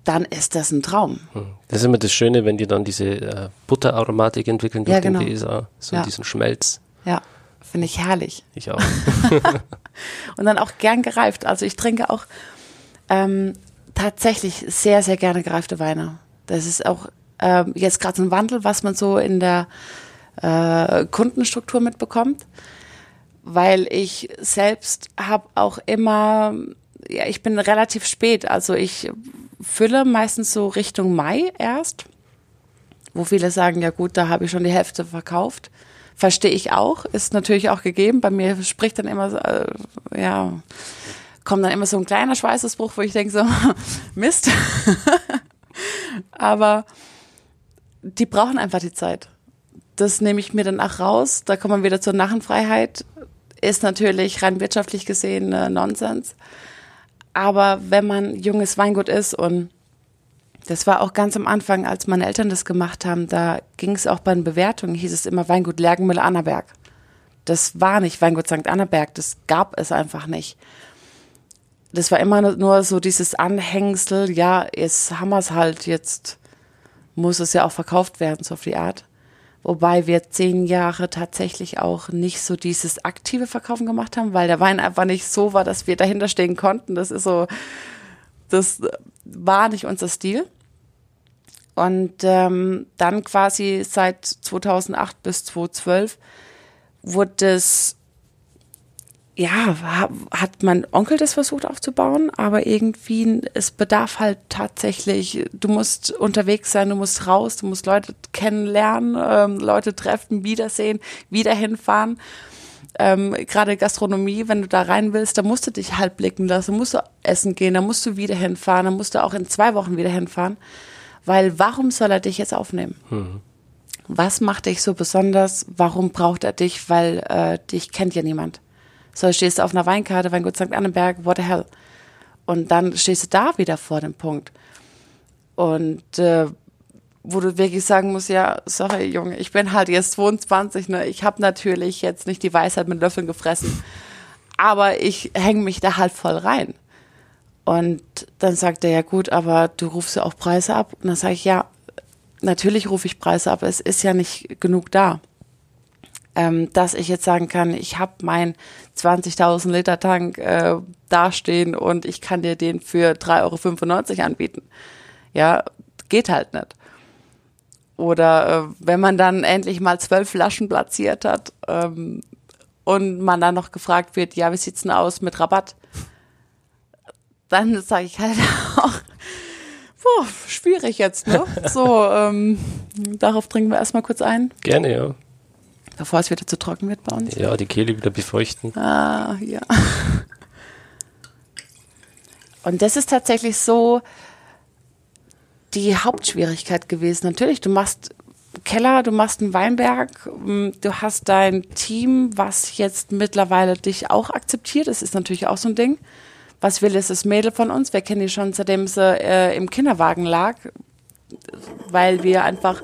Speaker 2: dann ist das ein Traum.
Speaker 1: Mhm. Das ist immer das Schöne, wenn die dann diese äh, Butteraromatik entwickeln durch ja, genau. den BSA, so ja. diesen Schmelz.
Speaker 2: Ja, finde ich herrlich.
Speaker 1: Ich auch. [LAUGHS] [LAUGHS]
Speaker 2: Und dann auch gern gereift. Also ich trinke auch ähm, tatsächlich sehr, sehr gerne gereifte Weine. Das ist auch ähm, jetzt gerade so ein Wandel, was man so in der äh, Kundenstruktur mitbekommt weil ich selbst habe auch immer, ja, ich bin relativ spät, also ich fülle meistens so Richtung Mai erst, wo viele sagen, ja gut, da habe ich schon die Hälfte verkauft. Verstehe ich auch, ist natürlich auch gegeben. Bei mir spricht dann immer, äh, ja, kommt dann immer so ein kleiner Schweißesbruch, wo ich denke so, [LAUGHS] Mist. [LAUGHS] Aber die brauchen einfach die Zeit. Das nehme ich mir dann auch raus. Da kommen wir wieder zur Nachenfreiheit ist natürlich rein wirtschaftlich gesehen äh, Nonsens. Aber wenn man junges Weingut ist und Das war auch ganz am Anfang, als meine Eltern das gemacht haben, da ging es auch bei den Bewertungen, hieß es immer Weingut Lergenmüller-Annaberg. Das war nicht Weingut St. Annaberg, das gab es einfach nicht. Das war immer nur so dieses Anhängsel, ja, jetzt haben wir es halt, jetzt muss es ja auch verkauft werden, so auf die Art. Wobei wir zehn Jahre tatsächlich auch nicht so dieses aktive Verkaufen gemacht haben, weil der Wein einfach nicht so war, dass wir dahinter stehen konnten. Das ist so, das war nicht unser Stil. Und ähm, dann quasi seit 2008 bis 2012 wurde es, ja, hat mein Onkel das versucht aufzubauen, aber irgendwie, es bedarf halt tatsächlich, du musst unterwegs sein, du musst raus, du musst Leute kennenlernen, ähm, Leute treffen, wiedersehen, wieder hinfahren. Ähm, Gerade Gastronomie, wenn du da rein willst, da musst du dich halt blicken lassen, musst du essen gehen, da musst du wieder hinfahren, da musst du auch in zwei Wochen wieder hinfahren. Weil warum soll er dich jetzt aufnehmen? Mhm. Was macht dich so besonders? Warum braucht er dich? Weil äh, dich kennt ja niemand. So stehst du auf einer Weinkarte, Weingut St. Annenberg, what the hell? Und dann stehst du da wieder vor dem Punkt. Und äh, wo du wirklich sagen musst, ja, sorry, Junge, ich bin halt jetzt 22, ne? Ich habe natürlich jetzt nicht die Weisheit mit Löffeln gefressen. Aber ich hänge mich da halt voll rein. Und dann sagt er, ja gut, aber du rufst ja auch Preise ab. Und dann sage ich, ja, natürlich rufe ich Preise ab, es ist ja nicht genug da. Ähm, dass ich jetzt sagen kann, ich habe meinen 20.000 Liter Tank äh, dastehen und ich kann dir den für 3,95 Euro anbieten. Ja, geht halt nicht. Oder äh, wenn man dann endlich mal zwölf Flaschen platziert hat ähm, und man dann noch gefragt wird, ja, wie sieht's denn aus mit Rabatt? Dann sage ich halt [LAUGHS] auch, boah, schwierig jetzt, ne? [LAUGHS] So, ähm, darauf trinken wir erstmal kurz ein.
Speaker 1: Gerne, ja.
Speaker 2: Bevor es wieder zu trocken wird bei uns.
Speaker 1: Ja, die Kehle wieder befeuchten.
Speaker 2: Ah, ja. Und das ist tatsächlich so die Hauptschwierigkeit gewesen. Natürlich, du machst Keller, du machst einen Weinberg, mm, du hast dein Team, was jetzt mittlerweile dich auch akzeptiert. Das ist natürlich auch so ein Ding was will das Mädel von uns? Wir kennen die schon, seitdem sie äh, im Kinderwagen lag, weil wir einfach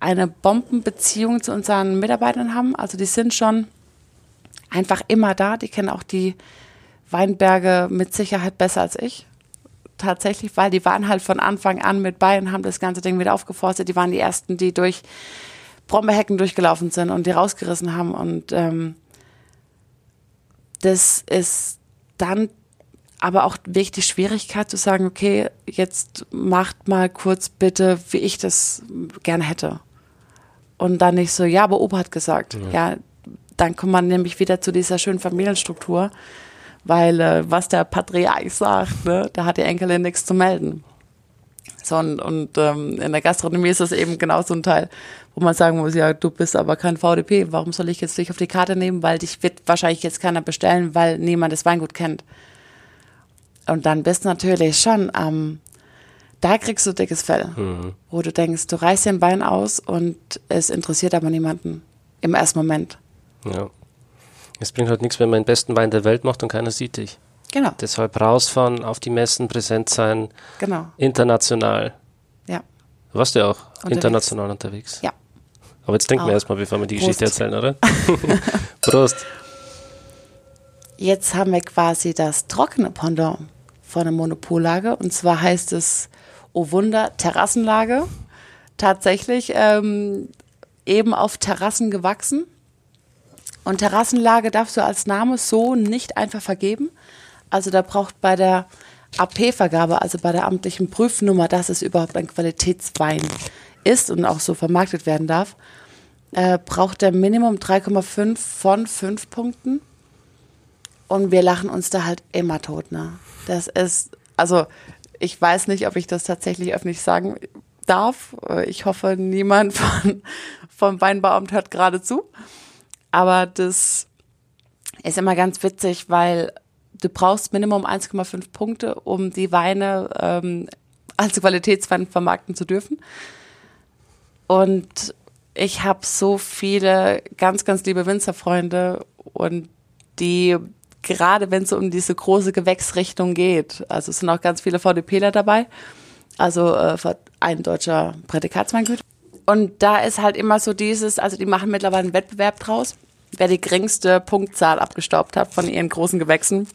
Speaker 2: eine Bombenbeziehung zu unseren Mitarbeitern haben. Also die sind schon einfach immer da. Die kennen auch die Weinberge mit Sicherheit besser als ich. Tatsächlich, weil die waren halt von Anfang an mit bei und haben das ganze Ding wieder aufgeforstet. Die waren die ersten, die durch Brombeerhecken durchgelaufen sind und die rausgerissen haben. Und ähm, das ist dann aber auch wirklich die Schwierigkeit zu sagen, okay, jetzt macht mal kurz bitte, wie ich das gerne hätte. Und dann nicht so, ja, aber Opa hat gesagt. Ja, ja dann kommt man nämlich wieder zu dieser schönen Familienstruktur, weil äh, was der Patriarch sagt, ne, da hat die Enkelin nichts zu melden. So, und, und ähm, in der Gastronomie ist das eben genau so ein Teil, wo man sagen muss, ja, du bist aber kein VDP, warum soll ich jetzt dich auf die Karte nehmen, weil dich wird wahrscheinlich jetzt keiner bestellen, weil niemand das Weingut kennt. Und dann bist du natürlich schon am, ähm, da kriegst du dickes Fell, mhm. wo du denkst, du reißt den Bein aus und es interessiert aber niemanden im ersten Moment.
Speaker 1: Ja. Es bringt halt nichts, wenn man den besten Wein der Welt macht und keiner sieht dich.
Speaker 2: Genau.
Speaker 1: Deshalb rausfahren, auf die Messen präsent sein.
Speaker 2: Genau.
Speaker 1: International.
Speaker 2: Ja.
Speaker 1: Du warst ja auch unterwegs. international unterwegs.
Speaker 2: Ja.
Speaker 1: Aber jetzt denken auch. wir erstmal, bevor wir die Prost. Geschichte erzählen, oder? [LAUGHS] Prost.
Speaker 2: Jetzt haben wir quasi das trockene Pendant von der Monopollage. Und zwar heißt es, oh Wunder, Terrassenlage. Tatsächlich ähm, eben auf Terrassen gewachsen. Und Terrassenlage darfst du als Name so nicht einfach vergeben. Also da braucht bei der AP-Vergabe, also bei der amtlichen Prüfnummer, dass es überhaupt ein Qualitätswein ist und auch so vermarktet werden darf, äh, braucht der Minimum 3,5 von 5 Punkten. Und wir lachen uns da halt immer tot, ne? Das ist, also ich weiß nicht, ob ich das tatsächlich öffentlich sagen darf. Ich hoffe, niemand von, vom Weinbauamt hört gerade zu. Aber das ist immer ganz witzig, weil du brauchst Minimum 1,5 Punkte, um die Weine ähm, als Qualitätswein vermarkten zu dürfen. Und ich habe so viele ganz, ganz liebe Winzerfreunde und die gerade wenn es um diese große Gewächsrichtung geht. Also es sind auch ganz viele VDPler dabei. Also äh, ein deutscher Prädikatsweingut. Und da ist halt immer so dieses, also die machen mittlerweile einen Wettbewerb draus, wer die geringste Punktzahl abgestaubt hat von ihren großen Gewächsen.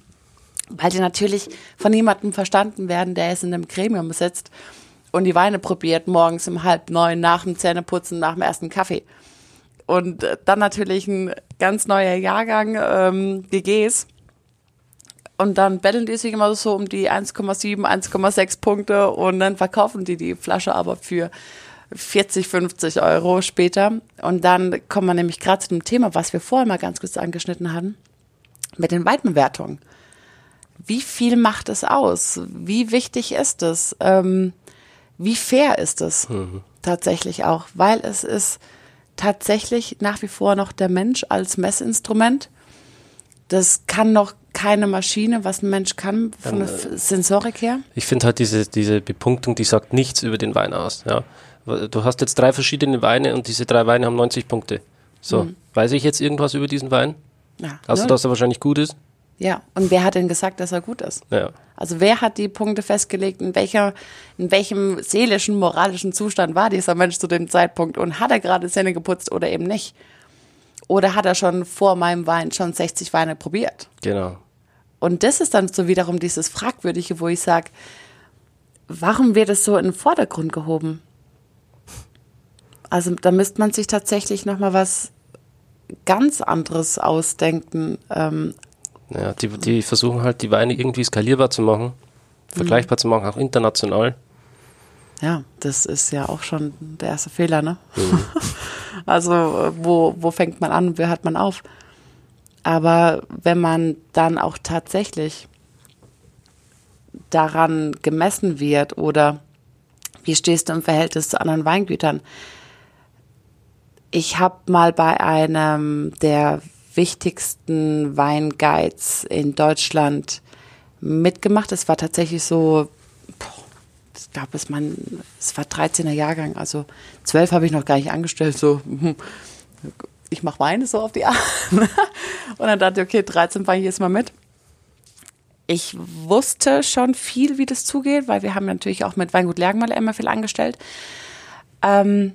Speaker 2: Weil die natürlich von niemandem verstanden werden, der es in einem Gremium sitzt und die Weine probiert, morgens um halb neun nach dem Zähneputzen, nach dem ersten Kaffee. Und äh, dann natürlich ein ganz neuer Jahrgang ähm, GGs. Und dann betteln die sich immer so um die 1,7, 1,6 Punkte und dann verkaufen die die Flasche aber für 40, 50 Euro später. Und dann kommen wir nämlich gerade zu dem Thema, was wir vorher mal ganz kurz angeschnitten hatten, mit den Weinbewertungen. Wie viel macht es aus? Wie wichtig ist es? Ähm, wie fair ist es mhm. tatsächlich auch? Weil es ist tatsächlich nach wie vor noch der Mensch als Messinstrument. Das kann noch keine Maschine, was ein Mensch kann von der äh, Sensorik her.
Speaker 1: Ich finde halt diese, diese Bepunktung, die sagt nichts über den Wein aus. Ja. Du hast jetzt drei verschiedene Weine und diese drei Weine haben 90 Punkte. So, mhm. weiß ich jetzt irgendwas über diesen Wein? Ja. Also, dass er wahrscheinlich gut ist?
Speaker 2: Ja, und wer hat denn gesagt, dass er gut ist? Ja. Also wer hat die Punkte festgelegt, in welcher, in welchem seelischen, moralischen Zustand war dieser Mensch zu dem Zeitpunkt und hat er gerade Zähne geputzt oder eben nicht? Oder hat er schon vor meinem Wein schon 60 Weine probiert?
Speaker 1: Genau.
Speaker 2: Und das ist dann so wiederum dieses Fragwürdige, wo ich sage, warum wird es so in den Vordergrund gehoben? Also da müsste man sich tatsächlich nochmal was ganz anderes ausdenken, ähm,
Speaker 1: ja, die, die versuchen halt die Weine irgendwie skalierbar zu machen, vergleichbar mhm. zu machen, auch international.
Speaker 2: Ja, das ist ja auch schon der erste Fehler, ne? Mhm. [LAUGHS] also, wo, wo fängt man an und wer hört man auf? Aber wenn man dann auch tatsächlich daran gemessen wird oder wie stehst du im Verhältnis zu anderen Weingütern? Ich habe mal bei einem der wichtigsten Weinguides in Deutschland mitgemacht. Es war tatsächlich so, ich glaube, es, es war 13er Jahrgang, also 12 habe ich noch gar nicht angestellt, so ich mache Weine so auf die Art. [LAUGHS] Und dann dachte ich, okay, 13 fange ich jetzt mal mit. Ich wusste schon viel, wie das zugeht, weil wir haben natürlich auch mit Weingut Lergenmaler immer viel angestellt. Ähm,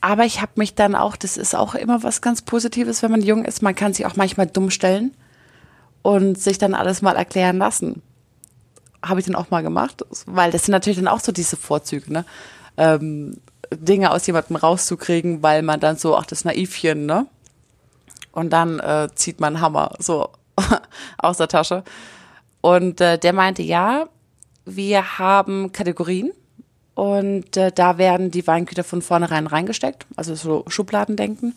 Speaker 2: aber ich habe mich dann auch, das ist auch immer was ganz Positives, wenn man jung ist, man kann sich auch manchmal dumm stellen und sich dann alles mal erklären lassen. Habe ich dann auch mal gemacht, weil das sind natürlich dann auch so diese Vorzüge, ne? Ähm, Dinge aus jemandem rauszukriegen, weil man dann so, ach, das Naivchen, ne? Und dann äh, zieht man Hammer so [LAUGHS] aus der Tasche. Und äh, der meinte, ja, wir haben Kategorien und äh, da werden die Weingüter von vornherein reingesteckt, also so Schubladendenken.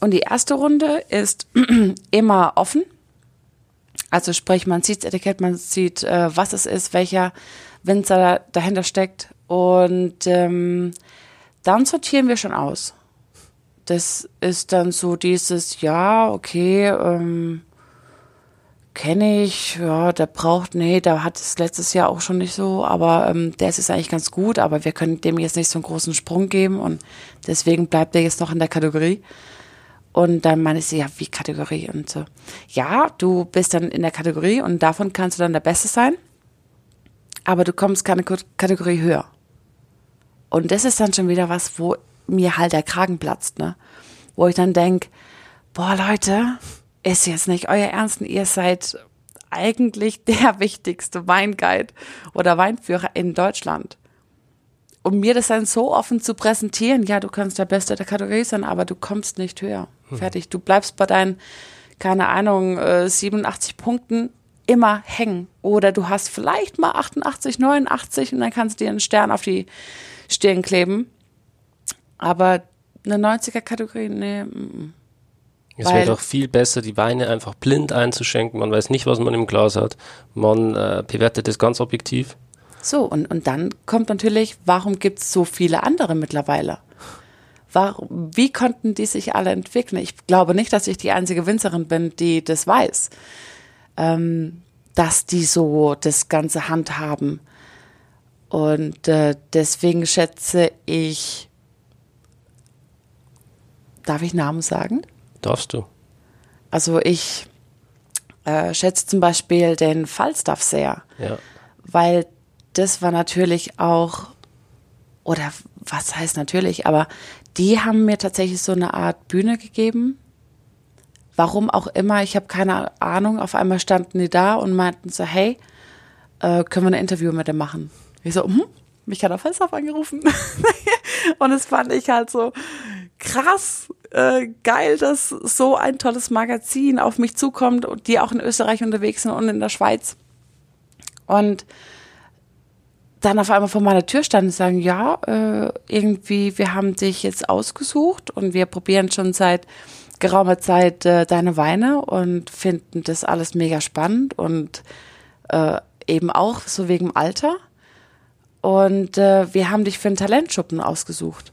Speaker 2: Und die erste Runde ist [CLEARS THROAT] immer offen. Also sprich, man sieht das Etikett, man sieht, äh, was es ist, welcher Winzer dahinter steckt. Und ähm, dann sortieren wir schon aus. Das ist dann so dieses, ja, okay, ähm, kenne ich, ja, der braucht, nee, der hat es letztes Jahr auch schon nicht so, aber ähm, der ist eigentlich ganz gut, aber wir können dem jetzt nicht so einen großen Sprung geben und deswegen bleibt er jetzt noch in der Kategorie. Und dann meine ich sie, ja, wie Kategorie? Und so, ja, du bist dann in der Kategorie und davon kannst du dann der Beste sein, aber du kommst keine Kategorie höher. Und das ist dann schon wieder was, wo mir halt der Kragen platzt, ne? Wo ich dann denk, boah, Leute, ist jetzt nicht euer Ernst. Ihr seid eigentlich [LAUGHS] der wichtigste Weinguide oder Weinführer in Deutschland. Und mir das dann so offen zu präsentieren, ja, du kannst der Beste der Kategorie sein, aber du kommst nicht höher. Hm. Fertig. Du bleibst bei deinen, keine Ahnung, 87 äh, Punkten immer hängen. Oder du hast vielleicht mal 88, 89 und dann kannst du dir einen Stern auf die Stirn kleben. Aber eine 90er-Kategorie, nee. M -m.
Speaker 1: Es wäre doch viel besser, die Weine einfach blind einzuschenken. Man weiß nicht, was man im Glas hat. Man äh, bewertet das ganz objektiv.
Speaker 2: So, und, und dann kommt natürlich, warum gibt es so viele andere mittlerweile? Warum, wie konnten die sich alle entwickeln? Ich glaube nicht, dass ich die einzige Winzerin bin, die das weiß. Ähm, dass die so das ganze handhaben. Und äh, deswegen schätze ich, darf ich Namen sagen?
Speaker 1: Darfst du.
Speaker 2: Also ich äh, schätze zum Beispiel den Falstaff sehr,
Speaker 1: ja.
Speaker 2: weil das war natürlich auch, oder was heißt natürlich, aber die haben mir tatsächlich so eine Art Bühne gegeben. Warum auch immer, ich habe keine Ahnung. Auf einmal standen die da und meinten so, hey, äh, können wir ein Interview mit dem machen? Ich so, hm, mich hat er Felshoff angerufen. [LAUGHS] und das fand ich halt so krass äh, geil, dass so ein tolles Magazin auf mich zukommt und die auch in Österreich unterwegs sind und in der Schweiz. Und dann auf einmal vor meiner Tür standen und sagen, ja, äh, irgendwie, wir haben dich jetzt ausgesucht und wir probieren schon seit geraumer Zeit äh, deine Weine und finden das alles mega spannend und äh, eben auch so wegen Alter. Und äh, wir haben dich für einen Talentschuppen ausgesucht.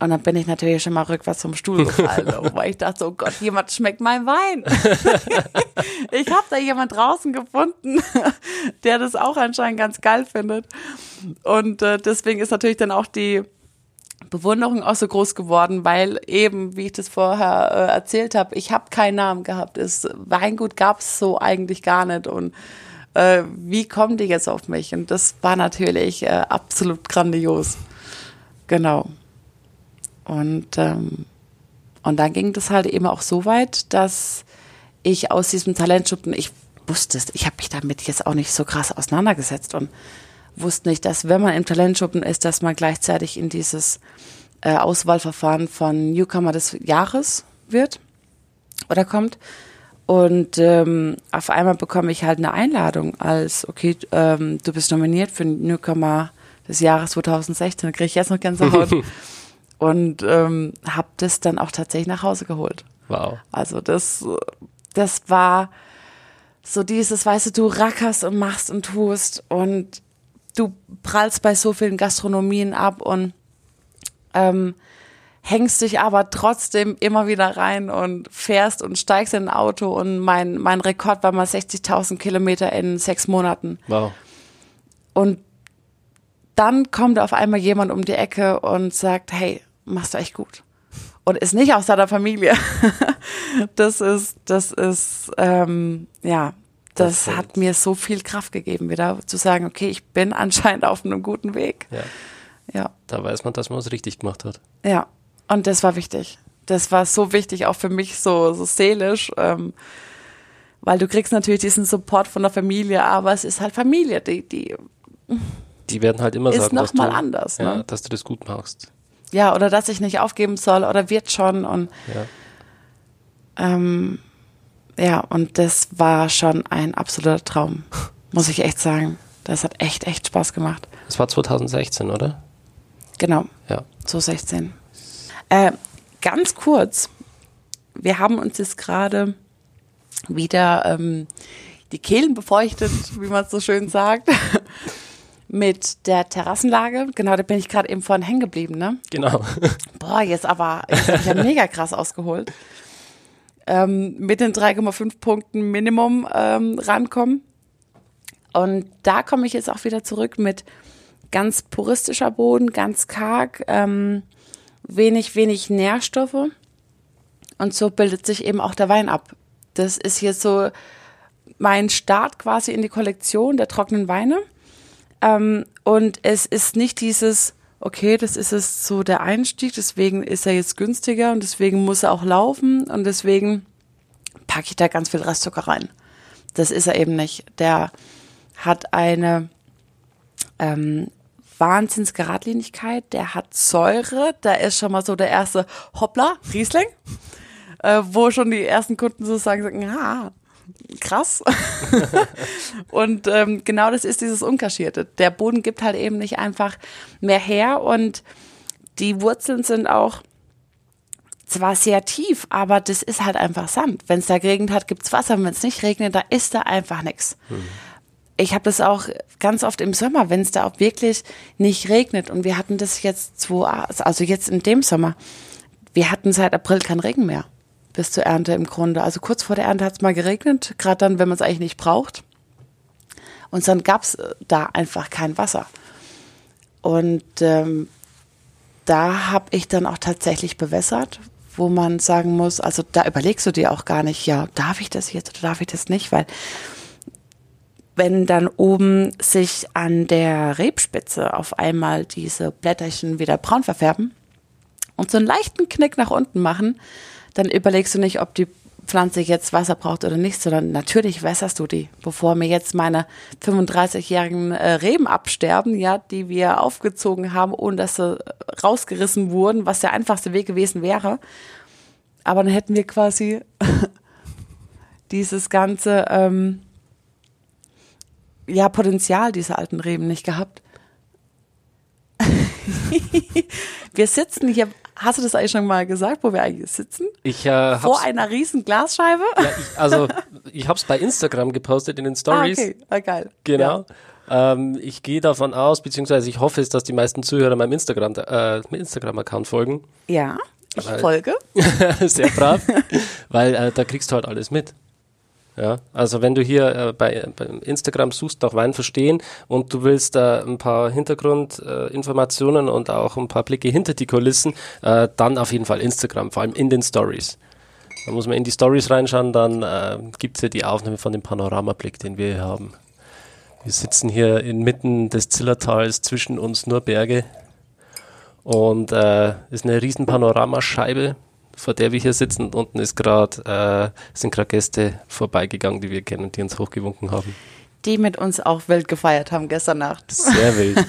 Speaker 2: Und dann bin ich natürlich schon mal rückwärts vom Stuhl gefallen, [LAUGHS] weil ich dachte, oh Gott, jemand schmeckt mein Wein. [LAUGHS] ich habe da jemand draußen gefunden, [LAUGHS] der das auch anscheinend ganz geil findet. Und äh, deswegen ist natürlich dann auch die Bewunderung auch so groß geworden, weil eben, wie ich das vorher äh, erzählt habe, ich habe keinen Namen gehabt. Das Weingut gab es so eigentlich gar nicht. Und äh, wie kommen die jetzt auf mich? Und das war natürlich äh, absolut grandios. Genau. Und, ähm, und dann ging das halt eben auch so weit, dass ich aus diesem Talentschuppen, ich wusste es, ich habe mich damit jetzt auch nicht so krass auseinandergesetzt und wusste nicht, dass wenn man im Talentschuppen ist, dass man gleichzeitig in dieses äh, Auswahlverfahren von Newcomer des Jahres wird oder kommt. Und ähm, auf einmal bekomme ich halt eine Einladung als, okay, ähm, du bist nominiert für Newcomer des Jahres 2016. Da kriege ich jetzt noch Gänsehaut. [LAUGHS] und ähm, habe das dann auch tatsächlich nach Hause geholt.
Speaker 1: Wow.
Speaker 2: Also das, das war so dieses, weißt du, du rackerst und machst und tust und du prallst bei so vielen Gastronomien ab und ähm, hängst dich aber trotzdem immer wieder rein und fährst und steigst in ein Auto und mein, mein Rekord war mal 60.000 Kilometer in sechs Monaten.
Speaker 1: Wow.
Speaker 2: Und dann kommt auf einmal jemand um die Ecke und sagt, hey, machst du echt gut. Und ist nicht aus deiner Familie. [LAUGHS] das ist, das ist, ähm, ja, das, das hat mir so viel Kraft gegeben, wieder zu sagen, okay, ich bin anscheinend auf einem guten Weg.
Speaker 1: Ja.
Speaker 2: ja.
Speaker 1: Da weiß man, dass man es richtig gemacht hat.
Speaker 2: Ja. Und das war wichtig. Das war so wichtig, auch für mich so, so seelisch, ähm, weil du kriegst natürlich diesen Support von der Familie, aber es ist halt Familie, die, die,
Speaker 1: die werden halt immer
Speaker 2: ist
Speaker 1: sagen,
Speaker 2: noch mal
Speaker 1: du,
Speaker 2: anders,
Speaker 1: ja,
Speaker 2: ne?
Speaker 1: dass du das gut machst.
Speaker 2: Ja, oder dass ich nicht aufgeben soll oder wird schon und
Speaker 1: Ja.
Speaker 2: ähm, ja, und das war schon ein absoluter Traum, [LAUGHS] muss ich echt sagen. Das hat echt, echt Spaß gemacht.
Speaker 1: Das war 2016, oder?
Speaker 2: Genau,
Speaker 1: Ja.
Speaker 2: so 16. Äh, ganz kurz, wir haben uns jetzt gerade wieder ähm, die Kehlen befeuchtet, wie man es so schön sagt, [LAUGHS] mit der Terrassenlage. Genau, da bin ich gerade eben vorhin hängen geblieben, ne?
Speaker 1: Genau. [LAUGHS]
Speaker 2: Boah, jetzt aber, jetzt hab ich ja mega krass ausgeholt. Ähm, mit den 3,5 Punkten Minimum ähm, rankommen. Und da komme ich jetzt auch wieder zurück mit ganz puristischer Boden, ganz karg, ähm, wenig, wenig Nährstoffe. Und so bildet sich eben auch der Wein ab. Das ist hier so mein Start quasi in die Kollektion der trockenen Weine. Ähm, und es ist nicht dieses, okay, das ist es so der Einstieg, deswegen ist er jetzt günstiger und deswegen muss er auch laufen und deswegen packe ich da ganz viel Restzucker rein. Das ist er eben nicht. Der hat eine ähm, Wahnsinnsgeradlinigkeit, der hat Säure, da ist schon mal so der erste Hoppla, Riesling, äh, wo schon die ersten Kunden so sagen, ah, krass. [LAUGHS] und ähm, genau das ist dieses Unkaschierte. Der Boden gibt halt eben nicht einfach mehr her und die Wurzeln sind auch zwar sehr tief, aber das ist halt einfach Sand. Wenn es da geregnet hat, gibt's Wasser. Wenn es nicht regnet, da ist da einfach nichts. Ich habe das auch ganz oft im Sommer, wenn es da auch wirklich nicht regnet. Und wir hatten das jetzt zwei, also jetzt in dem Sommer, wir hatten seit April keinen Regen mehr bis zur Ernte im Grunde. Also kurz vor der Ernte hat es mal geregnet, gerade dann, wenn man es eigentlich nicht braucht. Und dann gab es da einfach kein Wasser. Und ähm, da habe ich dann auch tatsächlich bewässert, wo man sagen muss, also da überlegst du dir auch gar nicht, ja, darf ich das jetzt oder darf ich das nicht, weil wenn dann oben sich an der Rebspitze auf einmal diese Blätterchen wieder braun verfärben und so einen leichten Knick nach unten machen, dann überlegst du nicht, ob die Pflanze jetzt Wasser braucht oder nicht, sondern natürlich wässerst du die, bevor mir jetzt meine 35-jährigen äh, Reben absterben, ja, die wir aufgezogen haben, ohne dass sie rausgerissen wurden, was der einfachste Weg gewesen wäre. Aber dann hätten wir quasi [LAUGHS] dieses ganze ähm, ja, Potenzial dieser alten Reben nicht gehabt. [LAUGHS] wir sitzen hier, hast du das eigentlich schon mal gesagt, wo wir eigentlich sitzen?
Speaker 1: Ich äh,
Speaker 2: Vor einer riesen Glasscheibe?
Speaker 1: Ja, ich, also [LAUGHS] ich habe es bei Instagram gepostet in den Stories.
Speaker 2: Ah, okay, ah, geil.
Speaker 1: Genau. Ja. Ähm, ich gehe davon aus, beziehungsweise ich hoffe es, dass die meisten Zuhörer meinem Instagram, äh, Instagram-Account folgen.
Speaker 2: Ja, ich weil, folge. [LAUGHS]
Speaker 1: sehr brav, weil äh, da kriegst du halt alles mit. Ja, also wenn du hier äh, bei, bei, Instagram suchst nach Wein verstehen und du willst äh, ein paar Hintergrundinformationen äh, und auch ein paar Blicke hinter die Kulissen, äh, dann auf jeden Fall Instagram, vor allem in den Stories. Da muss man in die Stories reinschauen, dann äh, gibt es ja die Aufnahme von dem Panoramablick, den wir hier haben. Wir sitzen hier inmitten des Zillertals, zwischen uns nur Berge und äh, ist eine riesen Panoramascheibe vor der wir hier sitzen. Und unten ist grad, äh, sind gerade Gäste vorbeigegangen, die wir kennen, die uns hochgewunken haben.
Speaker 2: Die mit uns auch wild gefeiert haben gestern Nacht.
Speaker 1: Sehr [LAUGHS] wild.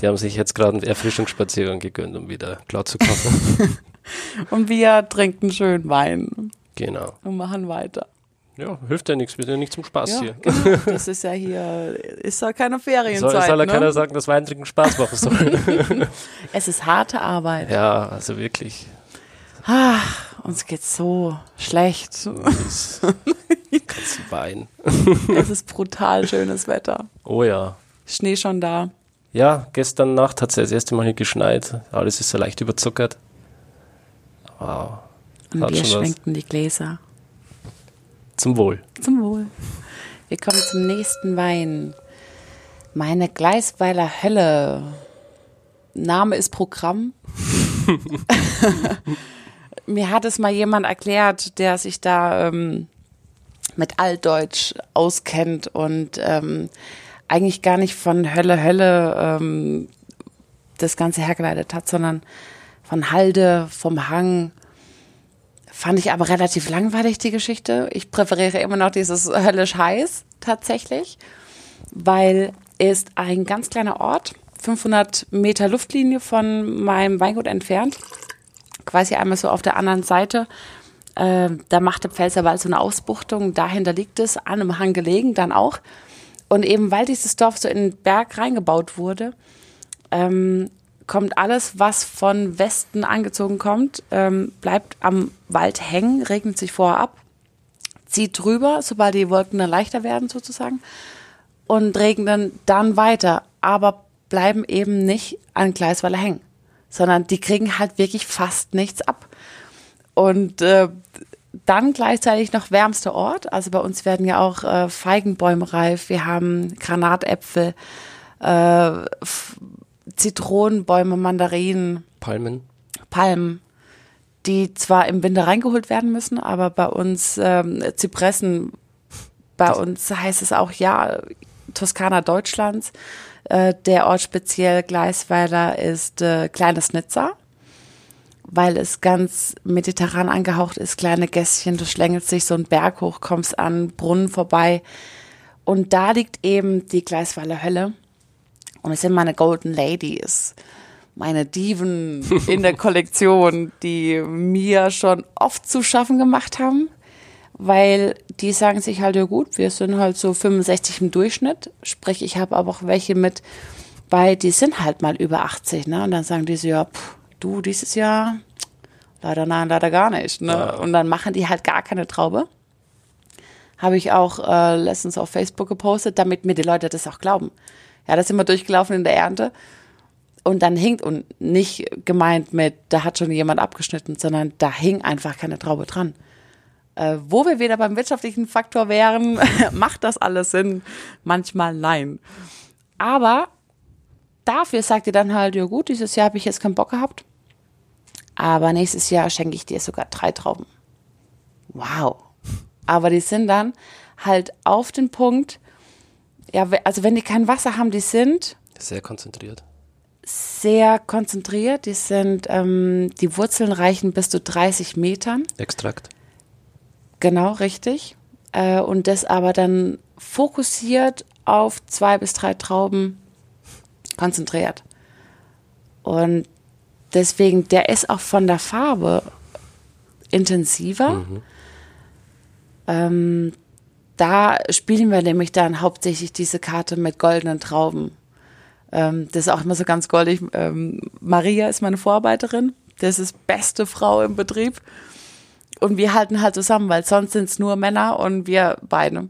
Speaker 1: Die haben sich jetzt gerade einen Erfrischungsspaziergang gegönnt, um wieder klar zu kommen. [LAUGHS]
Speaker 2: und wir trinken schön Wein.
Speaker 1: Genau.
Speaker 2: Und machen weiter.
Speaker 1: Ja, hilft ja nichts, wir sind ja nicht zum Spaß
Speaker 2: ja,
Speaker 1: hier.
Speaker 2: Genau. Das ist ja hier, ist ja keine Ferienzeit.
Speaker 1: Soll, soll ja
Speaker 2: ne?
Speaker 1: keiner sagen, dass Weintrinken Spaß machen soll. [LAUGHS]
Speaker 2: es ist harte Arbeit.
Speaker 1: Ja, also wirklich.
Speaker 2: Ach, uns geht's so schlecht. [LAUGHS]
Speaker 1: Kannst weinen.
Speaker 2: es ist brutal schönes Wetter.
Speaker 1: Oh ja.
Speaker 2: Schnee schon da.
Speaker 1: Ja, gestern Nacht hat es ja das erste Mal hier geschneit. Alles ist so leicht überzuckert. Wow.
Speaker 2: Und hat wir schwenken was. die Gläser.
Speaker 1: Zum Wohl.
Speaker 2: Zum Wohl. Wir kommen zum nächsten Wein. Meine Gleisweiler Hölle. Name ist Programm. [LAUGHS] [LAUGHS] mir hat es mal jemand erklärt, der sich da ähm, mit Altdeutsch auskennt und ähm, eigentlich gar nicht von Hölle, Hölle ähm, das Ganze hergeleitet hat, sondern von Halde, vom Hang. Fand ich aber relativ langweilig, die Geschichte. Ich präferiere immer noch dieses höllisch heiß tatsächlich, weil ist ein ganz kleiner Ort, 500 Meter Luftlinie von meinem Weingut entfernt quasi einmal so auf der anderen Seite. Äh, da macht der Pfälzerwald so eine Ausbuchtung, dahinter liegt es, an einem Hang gelegen dann auch. Und eben weil dieses Dorf so in den Berg reingebaut wurde, ähm, kommt alles, was von Westen angezogen kommt, ähm, bleibt am Wald hängen, regnet sich vorher ab, zieht drüber, sobald die Wolken dann leichter werden sozusagen und regnen dann weiter, aber bleiben eben nicht an Gleisweiler hängen sondern die kriegen halt wirklich fast nichts ab. Und äh, dann gleichzeitig noch wärmster Ort. Also bei uns werden ja auch äh, Feigenbäume reif. Wir haben Granatäpfel, äh, Zitronenbäume, Mandarinen.
Speaker 1: Palmen.
Speaker 2: Palmen, die zwar im Winter reingeholt werden müssen, aber bei uns ähm, Zypressen, bei das uns heißt es auch ja Toskana Deutschlands. Äh, der Ort speziell Gleisweiler ist äh, Kleines Nizza, weil es ganz mediterran angehaucht ist, kleine Gässchen, du schlängelst dich so einen Berg hoch, kommst an Brunnen vorbei. Und da liegt eben die Gleisweiler Hölle. Und es sind meine Golden Ladies meine Diven in der [LAUGHS] Kollektion, die mir schon oft zu schaffen gemacht haben weil die sagen sich halt, ja gut, wir sind halt so 65 im Durchschnitt, sprich, ich habe aber auch welche mit, weil die sind halt mal über 80, ne? Und dann sagen die so, ja, pff, du dieses Jahr, leider nein, leider gar nicht, ne? Ja. Und dann machen die halt gar keine Traube. Habe ich auch äh, letztens auf Facebook gepostet, damit mir die Leute das auch glauben. Ja, das sind wir durchgelaufen in der Ernte. Und dann hinkt, und nicht gemeint mit, da hat schon jemand abgeschnitten, sondern da hing einfach keine Traube dran. Äh, wo wir wieder beim wirtschaftlichen Faktor wären, [LAUGHS] macht das alles Sinn? Manchmal nein. Aber dafür sagt ihr dann halt, ja gut, dieses Jahr habe ich jetzt keinen Bock gehabt. Aber nächstes Jahr schenke ich dir sogar drei Trauben. Wow. Aber die sind dann halt auf den Punkt ja, also wenn die kein Wasser haben, die sind
Speaker 1: Sehr konzentriert.
Speaker 2: sehr konzentriert. Die sind, ähm, die Wurzeln reichen bis zu 30 Metern.
Speaker 1: Extrakt.
Speaker 2: Genau, richtig. Äh, und das aber dann fokussiert auf zwei bis drei Trauben konzentriert. Und deswegen, der ist auch von der Farbe intensiver. Ähm, da spielen wir nämlich dann hauptsächlich diese Karte mit goldenen Trauben. Ähm, das ist auch immer so ganz goldig. Ähm, Maria ist meine Vorarbeiterin. Das ist beste Frau im Betrieb. Und wir halten halt zusammen, weil sonst sind es nur Männer und wir beide.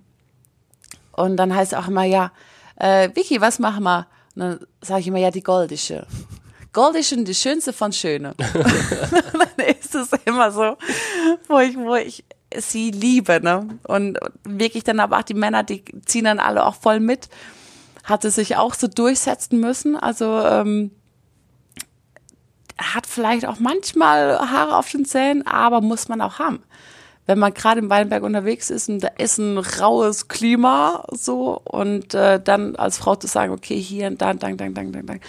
Speaker 2: Und dann heißt es auch immer, ja, äh, Vicky, was machen wir? Und dann sage ich immer, ja, die goldische. Goldische, die schönste von Schöne. [LAUGHS] [LAUGHS] dann ist es immer so, wo ich, wo ich sie liebe, ne? Und wirklich dann aber auch die Männer, die ziehen dann alle auch voll mit. Hatte sich auch so durchsetzen müssen. Also ähm, hat vielleicht auch manchmal Haare auf den Zähnen, aber muss man auch haben. Wenn man gerade im Weinberg unterwegs ist und da ist ein raues Klima so und äh, dann als Frau zu sagen, okay, hier und da, dank, dank, dank, dank, dank.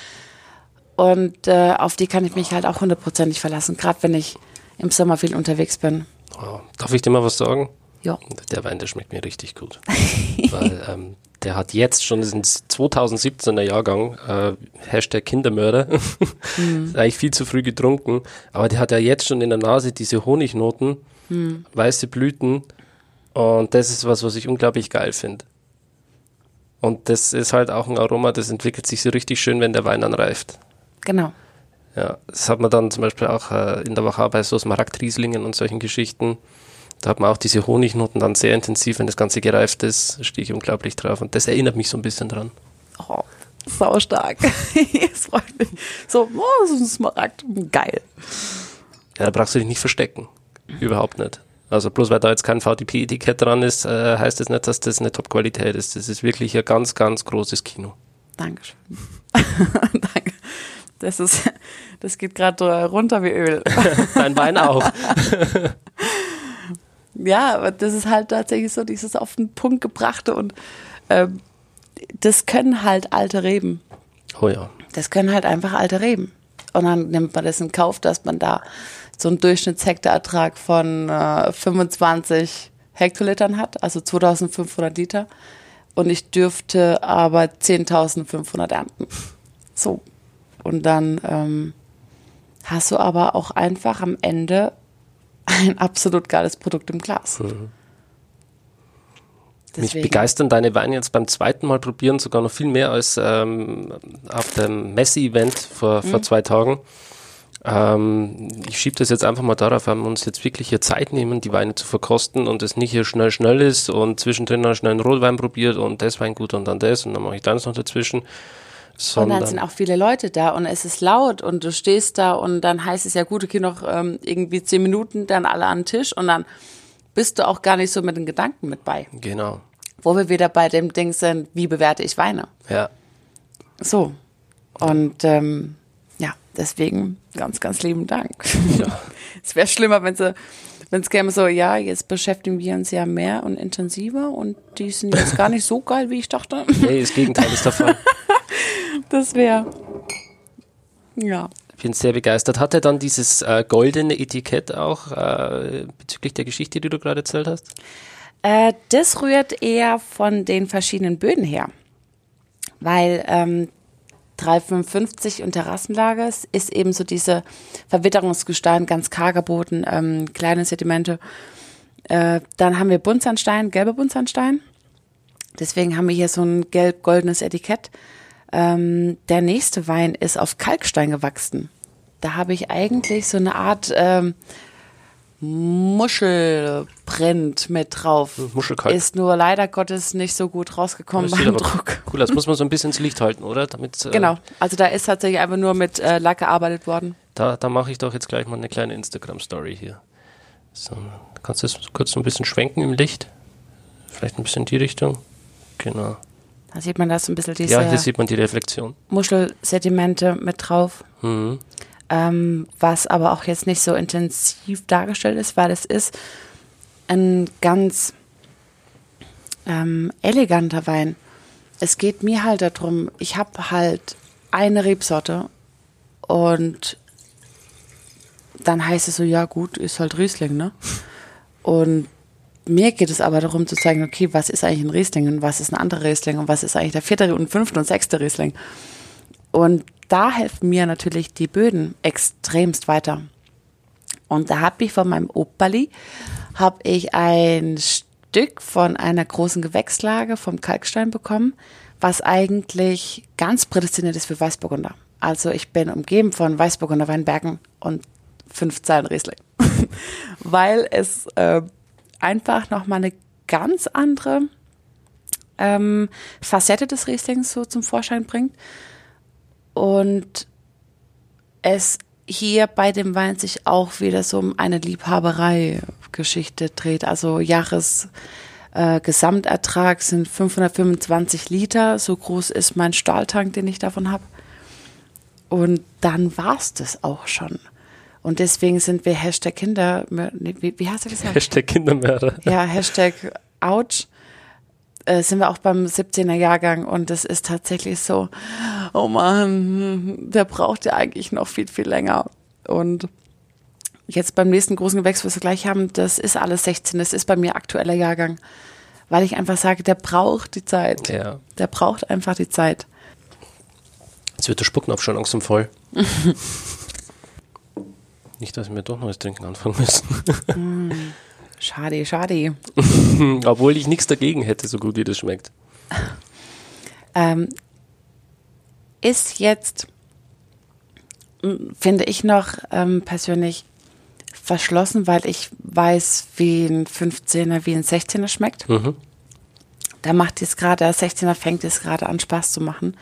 Speaker 2: Und äh, auf die kann ich mich halt auch hundertprozentig verlassen, gerade wenn ich im Sommer viel unterwegs bin.
Speaker 1: Oh, darf ich dir mal was sagen?
Speaker 2: Ja.
Speaker 1: Der Wein, der schmeckt mir richtig gut. [LAUGHS] Weil ähm, der hat jetzt schon, das ist ein 2017er Jahrgang, äh, Hashtag Kindermörder, [LAUGHS] ist eigentlich viel zu früh getrunken, aber der hat ja jetzt schon in der Nase diese Honignoten, weiße Blüten und das ist was, was ich unglaublich geil finde. Und das ist halt auch ein Aroma, das entwickelt sich so richtig schön, wenn der Wein dann reift.
Speaker 2: Genau.
Speaker 1: Ja, das hat man dann zum Beispiel auch äh, in der Wachau bei so Smaragdrieslingen und solchen Geschichten. Da hat man auch diese Honignoten dann sehr intensiv, wenn das Ganze gereift ist, stehe ich unglaublich drauf. Und das erinnert mich so ein bisschen dran.
Speaker 2: Oh, sau stark. das [LAUGHS] freut mich. So, oh, so ein Smaragd. Geil.
Speaker 1: Ja, da brauchst du dich nicht verstecken. Überhaupt nicht. Also bloß weil da jetzt kein VDP-Etikett dran ist, äh, heißt das nicht, dass das eine Top-Qualität ist. Das ist wirklich ein ganz, ganz großes Kino.
Speaker 2: Dankeschön. [LAUGHS] Danke. Das ist, das geht gerade runter wie Öl. [LAUGHS]
Speaker 1: Dein Wein auch.
Speaker 2: Ja, aber das ist halt tatsächlich so dieses auf den Punkt gebrachte und ähm, das können halt alte Reben.
Speaker 1: Oh ja.
Speaker 2: Das können halt einfach alte Reben. Und dann nimmt man das in Kauf, dass man da so einen Durchschnittshektarertrag von äh, 25 Hektolitern hat, also 2500 Liter. Und ich dürfte aber 10.500 ernten. So. Und dann ähm, hast du aber auch einfach am Ende ein absolut geiles Produkt im Glas.
Speaker 1: Mich
Speaker 2: Deswegen.
Speaker 1: begeistern deine Weine jetzt beim zweiten Mal probieren sogar noch viel mehr als ähm, auf dem Messe-Event vor, vor zwei Tagen. Ähm, ich schiebe das jetzt einfach mal darauf, weil wir uns jetzt wirklich hier Zeit nehmen, die Weine zu verkosten und es nicht hier schnell, schnell ist und zwischendrin noch schnell einen Rotwein probiert und das Wein gut und dann das und dann mache ich das noch dazwischen.
Speaker 2: Und
Speaker 1: Sondern,
Speaker 2: dann sind auch viele Leute da und es ist laut und du stehst da und dann heißt es ja gut, okay, noch ähm, irgendwie zehn Minuten, dann alle an den Tisch und dann bist du auch gar nicht so mit den Gedanken mit bei.
Speaker 1: genau,
Speaker 2: Wo wir wieder bei dem Ding sind, wie bewerte ich Weine?
Speaker 1: ja.
Speaker 2: So. Und ähm, ja, deswegen ganz, ganz lieben Dank. [LAUGHS] es wäre schlimmer, wenn sie, wenn es käme so, ja, jetzt beschäftigen wir uns ja mehr und intensiver und die sind jetzt gar nicht so geil, wie ich dachte.
Speaker 1: Nee, das Gegenteil ist der Fall. [LAUGHS]
Speaker 2: Das wäre, ja.
Speaker 1: Ich bin sehr begeistert. Hat er dann dieses äh, goldene Etikett auch äh, bezüglich der Geschichte, die du gerade erzählt hast?
Speaker 2: Äh, das rührt eher von den verschiedenen Böden her. Weil ähm, 355 und Terrassenlage ist eben so diese Verwitterungsgestein, ganz karger Boden, ähm, kleine Sedimente. Äh, dann haben wir Buntsandstein, gelbe Buntsandstein. Deswegen haben wir hier so ein gelb-goldenes Etikett. Ähm, der nächste Wein ist auf Kalkstein gewachsen. Da habe ich eigentlich so eine Art ähm, Muschelprint mit drauf.
Speaker 1: Muschelkalk.
Speaker 2: Ist nur leider Gottes nicht so gut rausgekommen beim
Speaker 1: aber
Speaker 2: Druck.
Speaker 1: Cool, das muss man so ein bisschen ins Licht halten, oder? Damit, äh,
Speaker 2: Genau. Also da ist tatsächlich einfach nur mit äh, Lack gearbeitet worden.
Speaker 1: Da, da mache ich doch jetzt gleich mal eine kleine Instagram-Story hier. So, kannst du das kurz so ein bisschen schwenken im Licht? Vielleicht ein bisschen in die Richtung? Genau.
Speaker 2: Da sieht man das ein bisschen diese
Speaker 1: Ja, hier sieht man die Reflexion.
Speaker 2: Muschelsedimente mit drauf.
Speaker 1: Mhm.
Speaker 2: Ähm, was aber auch jetzt nicht so intensiv dargestellt ist, weil es ist ein ganz ähm, eleganter Wein. es geht mir halt darum, ich habe halt eine Rebsorte und dann heißt es so, ja gut, ist halt Riesling, ne? Und mir geht es aber darum zu zeigen, okay, was ist eigentlich ein Riesling und was ist ein anderer Riesling und was ist eigentlich der vierte und fünfte und sechste Riesling. Und da helfen mir natürlich die Böden extremst weiter. Und da habe ich von meinem Operli habe ich ein Stück von einer großen Gewächslage vom Kalkstein bekommen, was eigentlich ganz prädestiniert ist für Weißburgunder. Also ich bin umgeben von Weißburgunder Weinbergen und fünf Zeilen Riesling, [LAUGHS] weil es äh, einfach nochmal eine ganz andere ähm, Facette des Rieslings so zum Vorschein bringt und es hier bei dem Wein sich auch wieder so um eine Liebhaberei-Geschichte dreht. Also Jahres äh, sind 525 Liter. So groß ist mein Stahltank, den ich davon habe. Und dann war's das auch schon. Und deswegen sind wir Hashtag Kinder, wie, wie hast du gesagt?
Speaker 1: Hashtag Kindermörder.
Speaker 2: Ja, Hashtag Ouch. Äh, sind wir auch beim 17er Jahrgang und es ist tatsächlich so, oh man, der braucht ja eigentlich noch viel, viel länger. Und jetzt beim nächsten großen Gewächs, was wir gleich haben, das ist alles 16, das ist bei mir aktueller Jahrgang. Weil ich einfach sage, der braucht die Zeit.
Speaker 1: Ja.
Speaker 2: Der braucht einfach die Zeit.
Speaker 1: Jetzt wird der Spucknapf schon langsam voll. [LAUGHS] Nicht, dass wir doch noch was trinken anfangen müssen. [LAUGHS]
Speaker 2: Schade, schade. [LAUGHS]
Speaker 1: Obwohl ich nichts dagegen hätte, so gut wie das schmeckt.
Speaker 2: Ähm, ist jetzt, finde ich noch ähm, persönlich verschlossen, weil ich weiß, wie ein 15er, wie ein 16er schmeckt.
Speaker 1: Mhm.
Speaker 2: Da macht es gerade, der 16er fängt es gerade an, Spaß zu machen.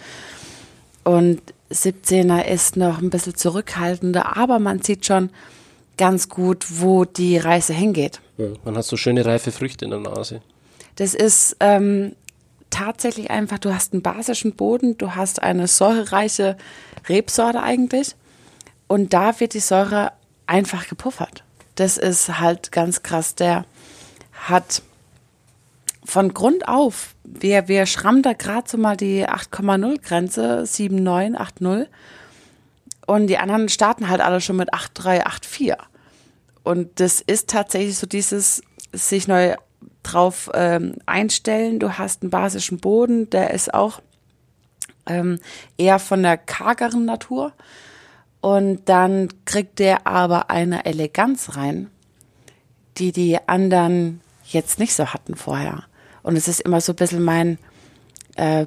Speaker 2: Und 17er ist noch ein bisschen zurückhaltender, aber man sieht schon ganz gut, wo die Reise hingeht.
Speaker 1: Ja, man hat so schöne reife Früchte in der Nase.
Speaker 2: Das ist ähm, tatsächlich einfach, du hast einen basischen Boden, du hast eine säurereiche Rebsorte eigentlich und da wird die Säure einfach gepuffert. Das ist halt ganz krass. Der hat von Grund auf, wir, wir schrammen da gerade so mal die 8,0 Grenze, 7,9, 8,0 und die anderen starten halt alle schon mit 8,3, 8,4. Und das ist tatsächlich so dieses sich neu drauf ähm, einstellen. Du hast einen basischen Boden, der ist auch ähm, eher von der kargeren Natur. Und dann kriegt der aber eine Eleganz rein, die die anderen jetzt nicht so hatten vorher. Und es ist immer so ein bisschen mein äh,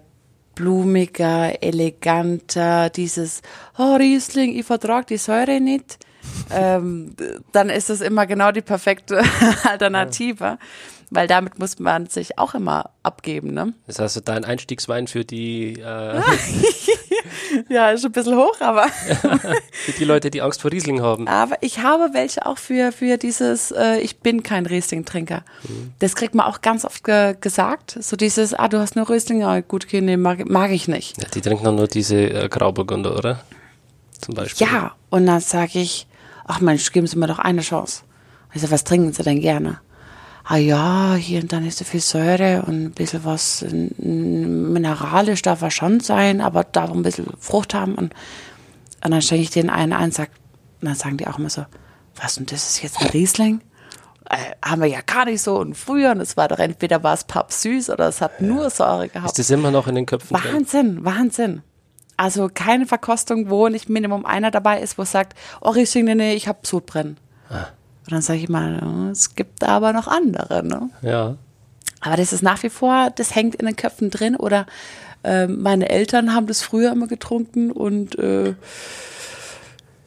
Speaker 2: blumiger, eleganter, dieses, oh Riesling, ich vertrag die Säure nicht. ähm, dann ist das immer genau die perfekte [LAUGHS] Alternative, weil damit muss man sich auch immer abgeben. Ne?
Speaker 1: Das heißt, dein Einstiegswein für die, äh, [LAUGHS] [LAUGHS] [LAUGHS]
Speaker 2: Ja, ist ein bisschen hoch, aber, [LAUGHS]
Speaker 1: für die Leute, die Angst vor Riesling haben.
Speaker 2: aber ich habe welche auch für, für dieses, äh, ich bin kein Riesling-Trinker. Das kriegt man auch ganz oft ge gesagt. So dieses, ah, du hast nur Riesling, ah, gut, okay, nee, mag, mag ich nicht.
Speaker 1: Ja, die trinken dann nur diese äh, Grauburgunder, oder? Zum Beispiel.
Speaker 2: Ja, und dann sage ich, ach Mensch, geben Sie mir doch eine Chance. Ich sage, was trinken Sie denn gerne? Ah ja, hier und dann ist so viel Säure und ein bisschen was mineralisch darf er schon sein, aber darf ein bisschen Frucht haben. Und, und dann schenke ich denen einen ein und sag, und dann sagen die auch immer so, was und das ist jetzt ein Riesling? Äh, haben wir ja gar nicht so und früher und es war doch entweder war es pappsüß oder es hat nur Säure gehabt.
Speaker 1: Ist das immer noch in den Köpfen drin?
Speaker 2: Wahnsinn, Wahnsinn. Also keine Verkostung, wo nicht Minimum einer dabei ist, wo sagt, oh Riesling, nee, nee, ich hab Sodbrennen. Und dann sage ich mal, es gibt aber noch andere. Ne?
Speaker 1: Ja.
Speaker 2: Aber das ist nach wie vor, das hängt in den Köpfen drin. Oder äh, meine Eltern haben das früher immer getrunken und äh,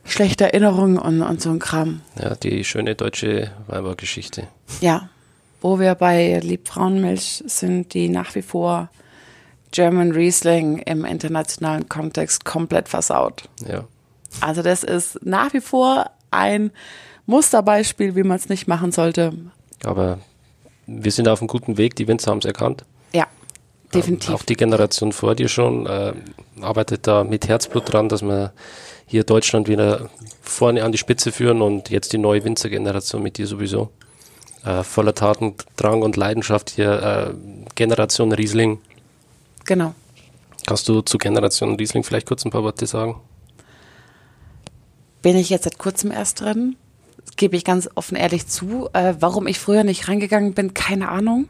Speaker 2: schlechte Erinnerungen und, und so ein Kram.
Speaker 1: Ja, die schöne deutsche Weibergeschichte.
Speaker 2: Ja, wo wir bei Liebfrauenmilch sind, die nach wie vor German Riesling im internationalen Kontext komplett versaut.
Speaker 1: Ja.
Speaker 2: Also das ist nach wie vor ein Musterbeispiel, wie man es nicht machen sollte.
Speaker 1: Aber wir sind auf einem guten Weg, die Winzer haben es erkannt.
Speaker 2: Ja, definitiv.
Speaker 1: Auch die Generation vor dir schon äh, arbeitet da mit Herzblut dran, dass wir hier Deutschland wieder vorne an die Spitze führen und jetzt die neue Winzergeneration mit dir sowieso. Äh, voller Tatendrang und Leidenschaft hier, äh, Generation Riesling.
Speaker 2: Genau.
Speaker 1: Kannst du zu Generation Riesling vielleicht kurz ein paar Worte sagen?
Speaker 2: Bin ich jetzt seit kurzem erst drin? Gebe ich ganz offen ehrlich zu. Äh, warum ich früher nicht reingegangen bin, keine Ahnung.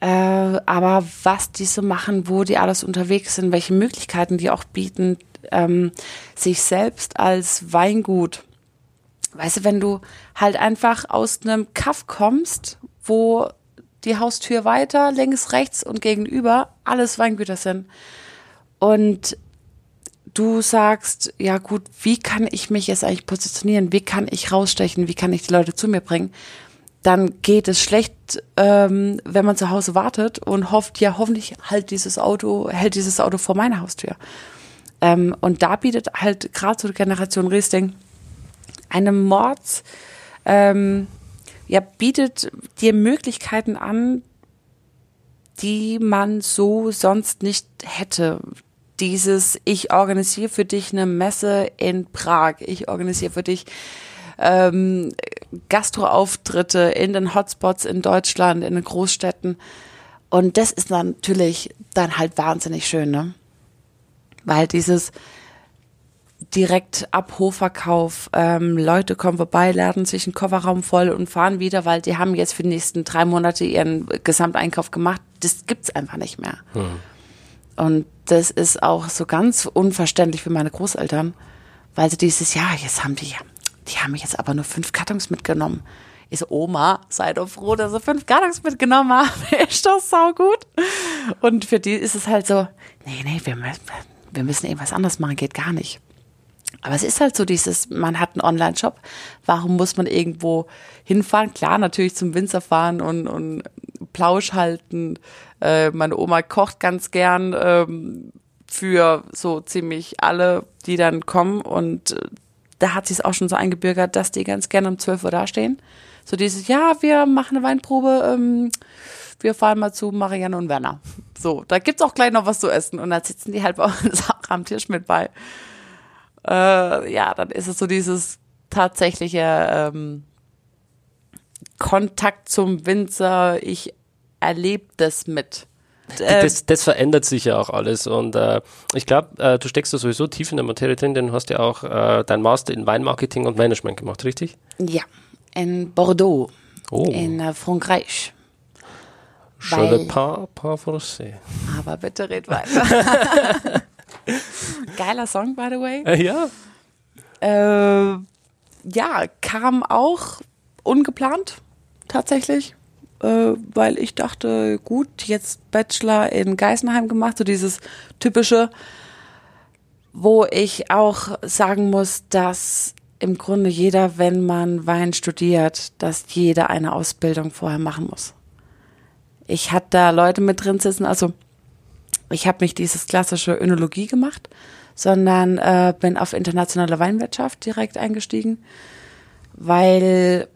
Speaker 2: Äh, aber was die so machen, wo die alles unterwegs sind, welche Möglichkeiten die auch bieten, ähm, sich selbst als Weingut. Weißt du, wenn du halt einfach aus einem Kaff kommst, wo die Haustür weiter, links, rechts und gegenüber alles Weingüter sind. Und du sagst, ja gut, wie kann ich mich jetzt eigentlich positionieren? Wie kann ich rausstechen? Wie kann ich die Leute zu mir bringen? Dann geht es schlecht, ähm, wenn man zu Hause wartet und hofft, ja hoffentlich halt dieses Auto, hält dieses Auto vor meiner Haustür. Ähm, und da bietet halt gerade so die Generation Riesling eine Mords, ähm, ja, bietet dir Möglichkeiten an, die man so sonst nicht hätte. Dieses, ich organisiere für dich eine Messe in Prag, ich organisiere für dich ähm, Gastroauftritte in den Hotspots in Deutschland, in den Großstädten. Und das ist natürlich dann halt wahnsinnig schön, ne? Weil dieses direkt Abhofverkauf, ähm, Leute kommen vorbei, laden sich einen Kofferraum voll und fahren wieder, weil die haben jetzt für die nächsten drei Monate ihren Gesamteinkauf gemacht. Das gibt's einfach nicht mehr. Hm. Und das ist auch so ganz unverständlich für meine Großeltern, weil sie dieses Jahr, jetzt haben die, die haben jetzt aber nur fünf Kartons mitgenommen. Ich so, Oma, sei doch froh, dass sie fünf Kartons mitgenommen haben. [LAUGHS] ist doch saugut. Und für die ist es halt so, nee, nee, wir müssen, wir müssen irgendwas anderes machen, geht gar nicht. Aber es ist halt so dieses, man hat einen Online-Shop, warum muss man irgendwo hinfahren? Klar, natürlich zum Winzer fahren und, und Plausch halten. Äh, meine Oma kocht ganz gern ähm, für so ziemlich alle, die dann kommen und äh, da hat sich es auch schon so eingebürgert, dass die ganz gerne um 12 Uhr dastehen. So dieses, ja, wir machen eine Weinprobe, ähm, wir fahren mal zu Marianne und Werner. So, da gibt's auch gleich noch was zu essen. Und dann sitzen die halt bei uns [LAUGHS] auch am Tisch mit bei. Äh, ja, dann ist es so dieses tatsächliche ähm, Kontakt zum Winzer. Ich erlebe das mit.
Speaker 1: Das, das, verändert sich ja auch alles und äh, ich glaube, äh, du steckst da sowieso tief in der Materie drin, denn du hast ja auch äh, dein Master in Weinmarketing und Management gemacht, richtig?
Speaker 2: Ja, in Bordeaux, oh. in äh, Frankreich.
Speaker 1: Je ne pas, pas français.
Speaker 2: Aber bitte red [LAUGHS] weiter. Geiler Song, by the way.
Speaker 1: Äh, ja.
Speaker 2: Äh, ja, kam auch ungeplant, tatsächlich. Äh, weil ich dachte, gut, jetzt Bachelor in Geisenheim gemacht, so dieses typische, wo ich auch sagen muss, dass im Grunde jeder, wenn man Wein studiert, dass jeder eine Ausbildung vorher machen muss. Ich hatte da Leute mit drin sitzen, also ich habe nicht dieses klassische Önologie gemacht, sondern äh, bin auf internationale Weinwirtschaft direkt eingestiegen, weil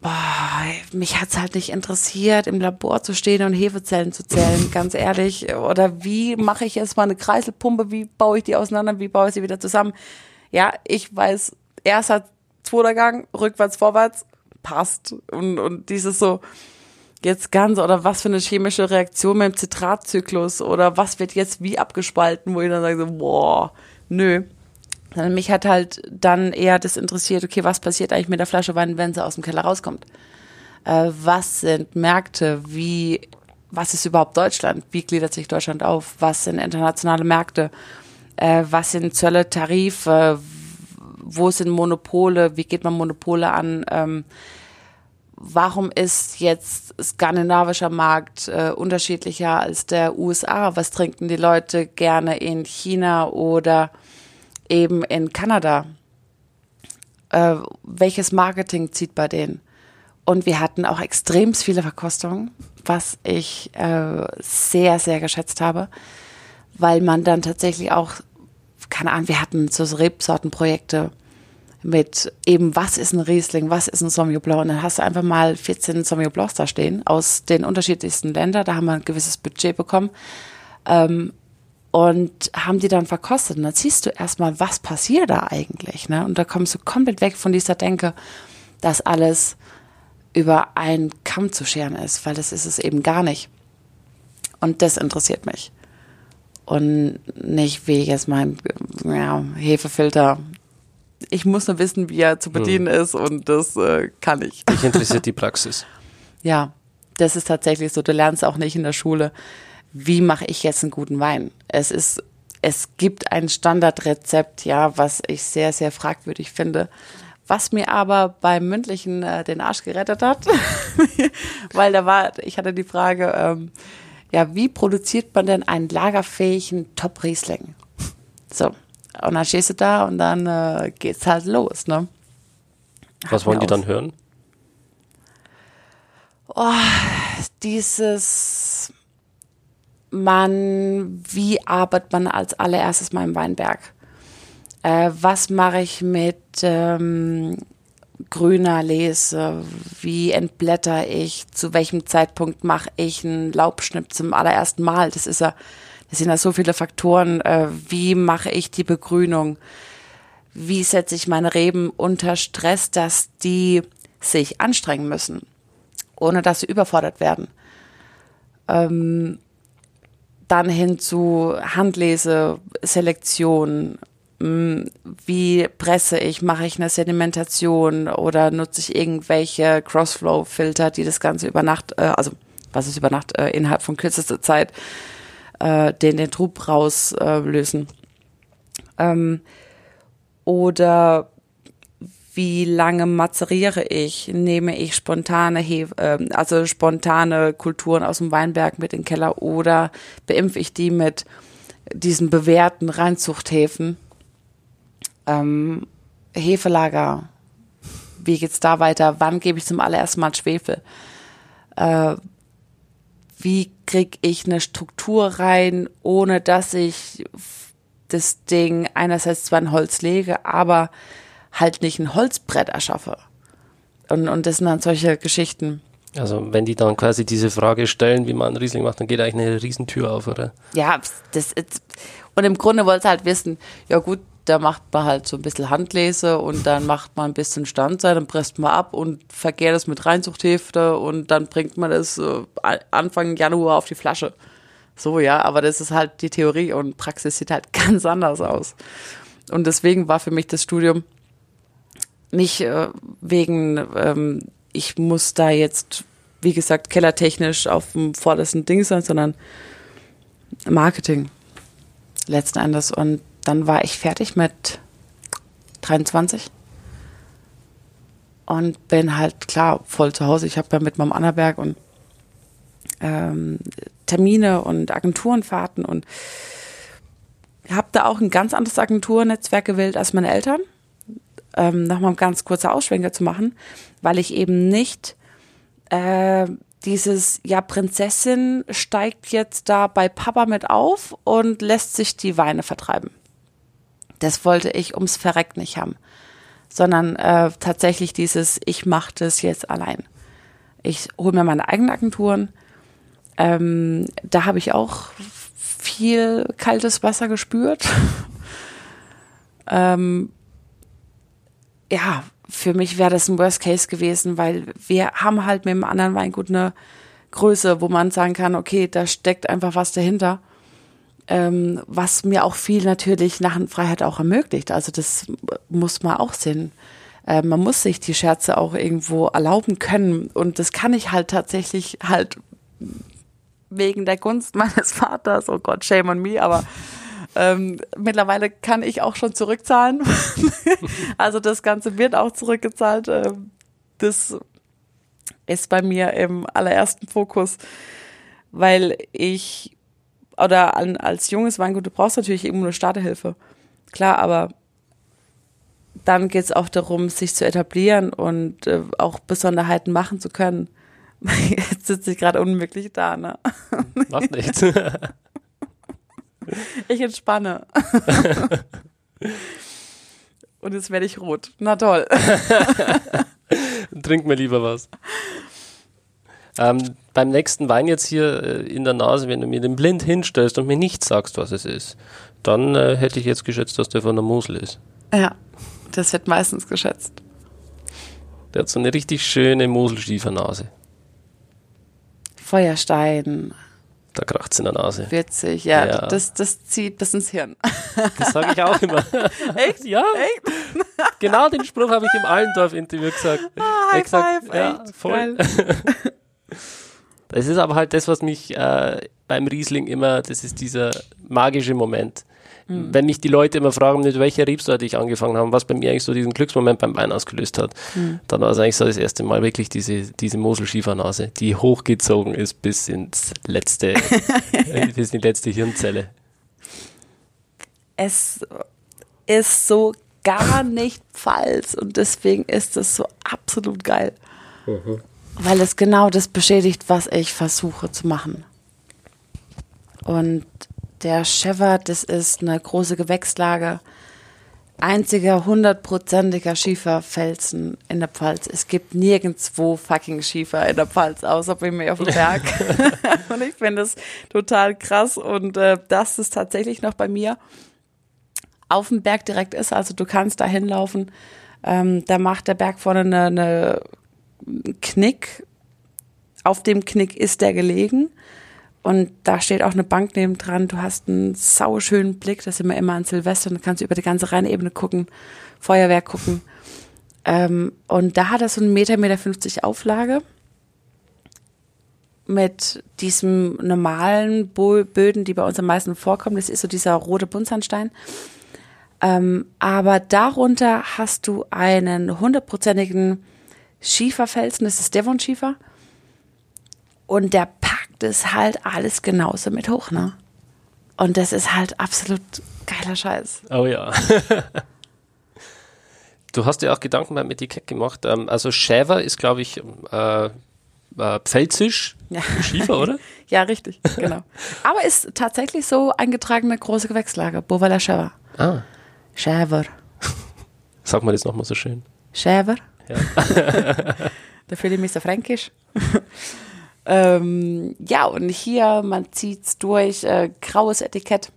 Speaker 2: boah, mich hat's halt nicht interessiert, im Labor zu stehen und Hefezellen zu zählen, [LAUGHS] ganz ehrlich. Oder wie mache ich jetzt mal eine Kreiselpumpe, wie baue ich die auseinander, wie baue ich sie wieder zusammen? Ja, ich weiß, erster, zweiter Gang, rückwärts, vorwärts, passt. Und, und dieses so, jetzt ganz oder was für eine chemische Reaktion mit dem Zitratzyklus oder was wird jetzt wie abgespalten, wo ich dann sage, so, boah, nö. Mich hat halt dann eher das interessiert, okay, was passiert eigentlich mit der Flasche Wein, wenn sie aus dem Keller rauskommt? Äh, was sind Märkte? Wie, was ist überhaupt Deutschland? Wie gliedert sich Deutschland auf? Was sind internationale Märkte? Äh, was sind Zölle, Tarife? Wo sind Monopole? Wie geht man Monopole an? Ähm, warum ist jetzt skandinavischer Markt äh, unterschiedlicher als der USA? Was trinken die Leute gerne in China oder eben in Kanada? Äh, welches Marketing zieht bei denen? Und wir hatten auch extrem viele Verkostungen, was ich äh, sehr, sehr geschätzt habe, weil man dann tatsächlich auch, keine Ahnung, wir hatten so Rebsortenprojekte, mit eben, was ist ein Riesling, was ist ein Sauvignon Blanc. Und dann hast du einfach mal 14 Sauvignon Blancs da stehen aus den unterschiedlichsten Ländern. Da haben wir ein gewisses Budget bekommen. Ähm, und haben die dann verkostet. Und dann siehst du erstmal, was passiert da eigentlich. Ne? Und da kommst du komplett weg von dieser Denke, dass alles über einen Kamm zu scheren ist, weil das ist es eben gar nicht. Und das interessiert mich. Und nicht, wie jetzt mein ja, Hefefilter. Ich muss nur wissen, wie er zu bedienen hm. ist und das äh, kann ich.
Speaker 1: Mich [LAUGHS] interessiert die Praxis.
Speaker 2: ja, das ist tatsächlich so. Du lernst auch nicht in der Schule, wie mache ich jetzt einen guten Wein. Es ist, es gibt ein Standardrezept, ja, was ich sehr, sehr fragwürdig finde was mir aber beim mündlichen äh, den Arsch gerettet hat, [LAUGHS] weil da war, ich hatte die Frage, ähm, ja, wie produziert man denn einen lagerfähigen Top-Riesling? So, und dann stehst du da und dann äh, geht's halt los, ne?
Speaker 1: Was wollen die dann hören?
Speaker 2: Oh, dieses man, wie arbeitet man als allererstes mal im Weinberg? Äh, was mache ich mit ähm, grüner Lese? Wie entblätter ich? Zu welchem Zeitpunkt mache ich einen Laubschnitt zum allerersten Mal? Das ist ja, das sind ja so viele Faktoren. Äh, wie mache ich die Begrünung? Wie setze ich meine Reben unter Stress, dass die sich anstrengen müssen, ohne dass sie überfordert werden? Ähm, dann hin zu Handlese, Selektion, hm, wie presse ich, mache ich eine Sedimentation oder nutze ich irgendwelche Crossflow-Filter, die das Ganze über Nacht, äh, also was ist über Nacht, äh, innerhalb von kürzester Zeit äh, den, den Trub rauslösen. Äh, ähm, oder wie lange mazeriere ich? Nehme ich spontane Hefe, äh, also spontane Kulturen aus dem Weinberg mit in den Keller oder beimpfe ich die mit diesen bewährten Reinzuchthäfen? ähm, Hefelager, wie geht's da weiter? Wann gebe ich zum allerersten Mal Schwefel? Äh, wie kriege ich eine Struktur rein, ohne dass ich das Ding einerseits zwar in Holz lege, aber halt nicht ein Holzbrett erschaffe. Und, und das sind dann solche Geschichten.
Speaker 1: Also wenn die dann quasi diese Frage stellen, wie man einen Riesling macht, dann geht eigentlich eine Riesentür auf, oder?
Speaker 2: Ja, das ist, und im Grunde wollte halt wissen, ja gut, da macht man halt so ein bisschen Handlese und dann macht man ein bisschen Standzeit, dann presst man ab und verkehrt es mit Reinzuchthefte und dann bringt man das äh, Anfang Januar auf die Flasche. So, ja, aber das ist halt die Theorie und Praxis sieht halt [LAUGHS] ganz anders aus. Und deswegen war für mich das Studium nicht äh, wegen, ähm, ich muss da jetzt, wie gesagt, kellertechnisch auf dem vordersten Ding sein, sondern Marketing letzten Endes. Und dann war ich fertig mit 23 und bin halt klar voll zu Hause. Ich habe ja mit meinem Annaberg und ähm, Termine und Agenturenfahrten und habe da auch ein ganz anderes Agenturnetzwerk gewählt als meine Eltern. Ähm, Nochmal ganz kurzer Ausschwenker zu machen, weil ich eben nicht äh, dieses, ja, Prinzessin steigt jetzt da bei Papa mit auf und lässt sich die Weine vertreiben. Das wollte ich ums Verreck nicht haben, sondern äh, tatsächlich dieses, ich mache das jetzt allein. Ich hole mir meine eigenen Agenturen. Ähm, da habe ich auch viel kaltes Wasser gespürt. [LAUGHS] ähm, ja, für mich wäre das ein Worst Case gewesen, weil wir haben halt mit dem anderen Weingut eine Größe, wo man sagen kann, okay, da steckt einfach was dahinter ähm, was mir auch viel natürlich Narrenfreiheit auch ermöglicht. Also das muss man auch sehen. Äh, man muss sich die Scherze auch irgendwo erlauben können und das kann ich halt tatsächlich halt wegen der Gunst meines Vaters. Oh Gott, shame on me, aber ähm, mittlerweile kann ich auch schon zurückzahlen. [LAUGHS] also das Ganze wird auch zurückgezahlt. Ähm, das ist bei mir im allerersten Fokus, weil ich oder an, als junges Weingut, du brauchst natürlich irgendwo eine Starterhilfe. Klar, aber dann geht es auch darum, sich zu etablieren und äh, auch Besonderheiten machen zu können. [LAUGHS] Jetzt sitze ich gerade unmöglich da, ne?
Speaker 1: Macht nichts. [LAUGHS]
Speaker 2: ich entspanne. [LAUGHS] und jetzt werde ich rot. Na toll. [LAUGHS]
Speaker 1: Trink mir lieber was. Ähm, beim nächsten Wein jetzt hier äh, in der Nase, wenn du mir den blind hinstellst und mir nicht sagst, was es ist, dann äh, hätte ich jetzt geschätzt, dass der von der Mosel ist.
Speaker 2: Ja, das wird meistens geschätzt.
Speaker 1: Der hat so eine richtig schöne Moselschiefernase.
Speaker 2: Feuerstein,
Speaker 1: Da kracht's in der Nase.
Speaker 2: Witzig, ja,
Speaker 1: Ja.
Speaker 2: Das, das zieht bis ins Hirn.
Speaker 1: Das sage ich auch immer. [LAUGHS]
Speaker 2: Echt?
Speaker 1: Ja,
Speaker 2: Echt? [LAUGHS]
Speaker 1: genau den Spruch habe ich im Allendorf-Interview gesagt.
Speaker 2: Ah, High
Speaker 1: sag,
Speaker 2: five,
Speaker 1: ja,
Speaker 2: echt
Speaker 1: voll.
Speaker 2: geil. [LAUGHS]
Speaker 1: Das ist aber halt das, was mich äh, beim Riesling immer, das ist dieser magische Moment.
Speaker 2: Hm.
Speaker 1: Wenn mich die Leute immer fragen, mit welcher Rebsorte ich angefangen habe, was bei mir eigentlich so diesen Glücksmoment beim Wein ausgelöst hat,
Speaker 2: Hm.
Speaker 1: dann war es eigentlich so das erste Mal wirklich diese, diese Mosel-Schiefernase, die hochgezogen ist bis ins letzte, [LAUGHS] äh, bis in die letzte Hirnzelle.
Speaker 2: Es ist so gar nicht Pfalz und deswegen ist es so absolut geil. Weil es genau das beschädigt, was ich versuche zu machen. Und der Chever, das ist eine große Gewächslage. Einziger hundertprozentiger Schieferfelsen in der Pfalz. Es gibt nirgendwo fucking Schiefer in der Pfalz, außer bei mir auf dem Berg. [LAUGHS] [LAUGHS] und ich finde das total krass. Und äh, das ist tatsächlich noch bei mir auf dem Berg direkt ist. Also du kannst da hinlaufen. Ähm, da macht der Berg vorne eine, eine einen Knick. Auf dem Knick ist der gelegen. Und da steht auch eine Bank neben dran. Du hast einen sauschönen Blick. Das sind wir immer an Silvester. Dann kannst über die ganze Rheinebene gucken, Feuerwerk gucken. Ähm, und da hat er so einen Meter, Meter 50 Auflage. Mit diesem normalen Bo Böden, die bei uns am meisten vorkommen. Das ist so dieser rote Buntsandstein. Ähm, aber darunter hast du einen hundertprozentigen Schieferfelsen, das ist Devon-Schiefer. Und der es halt alles genauso mit hoch, ne? Und das ist halt absolut geiler Scheiß.
Speaker 1: Oh ja. [LAUGHS] du hast dir auch Gedanken beim Etikett gemacht. Ähm, also Schäfer ist, glaube ich, äh, äh, Pfälzisch
Speaker 2: Ja.
Speaker 1: Schiefer, oder? [LAUGHS]
Speaker 2: Ja, richtig, genau. Aber ist tatsächlich so eingetragene große Gewächslage, Bovaler Schäfer.
Speaker 1: Ah,
Speaker 2: Schäfer. [LAUGHS]
Speaker 1: sag mal das nochmal so schön.
Speaker 2: Schäfer.
Speaker 1: Ja.
Speaker 2: da fühle ich mich so fränkisch. Ähm, ja, und hier, man zieht's durch, äh, graues Etikett.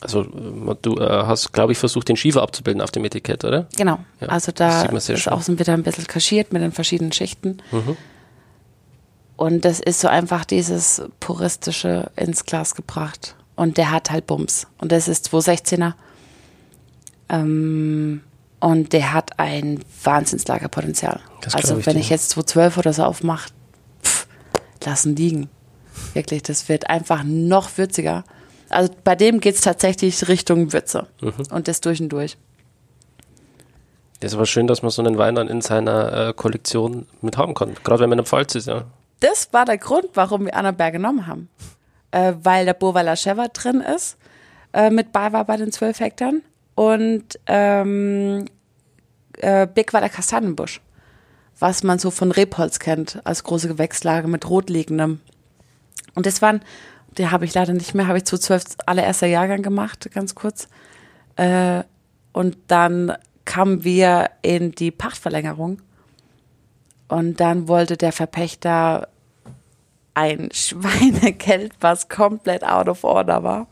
Speaker 1: Also äh, du äh, hast, glaube ich, versucht, den Schiefer abzubilden auf dem Etikett, oder?
Speaker 2: Genau.
Speaker 1: Ja,
Speaker 2: also da ist
Speaker 1: schön.
Speaker 2: auch so wieder ein bisschen kaschiert mit den verschiedenen Schichten.
Speaker 1: Mhm.
Speaker 2: Und das ist so einfach dieses puristische ins Glas gebracht. Und der hat halt Bums. Und das ist 216er. Ähm, und der hat ein Wahnsinnslagerpotenzial. Also wenn ich jetzt 212 oder so aufmache, lassen liegen. Wirklich, das wird einfach noch würziger. Also bei dem geht es tatsächlich Richtung Würze.
Speaker 1: Mhm.
Speaker 2: Und das durch und durch.
Speaker 1: Das ist aber schön, dass man so einen Wein dann in seiner äh, Kollektion mit haben kann. Gerade wenn man in der Pfalz ist, ja.
Speaker 2: das war der Grund, warum wir Annaberg genommen haben. Äh, weil der Burweiler Chever drin ist, äh, mit Bayer bei den 12 Hektar und ähm, äh, Birkweiler Kastanienbusch, was man so von Rebholz kennt, als große Gewächslage mit rotliegendem. Und das waren, die habe ich leider nicht mehr, habe ich zu 12 allererster Jahrgang gemacht, ganz kurz. Äh, und dann kamen wir in die Pachtverlängerung. Und dann wollte der Verpächter ein Schweinegeld, was komplett out of order war.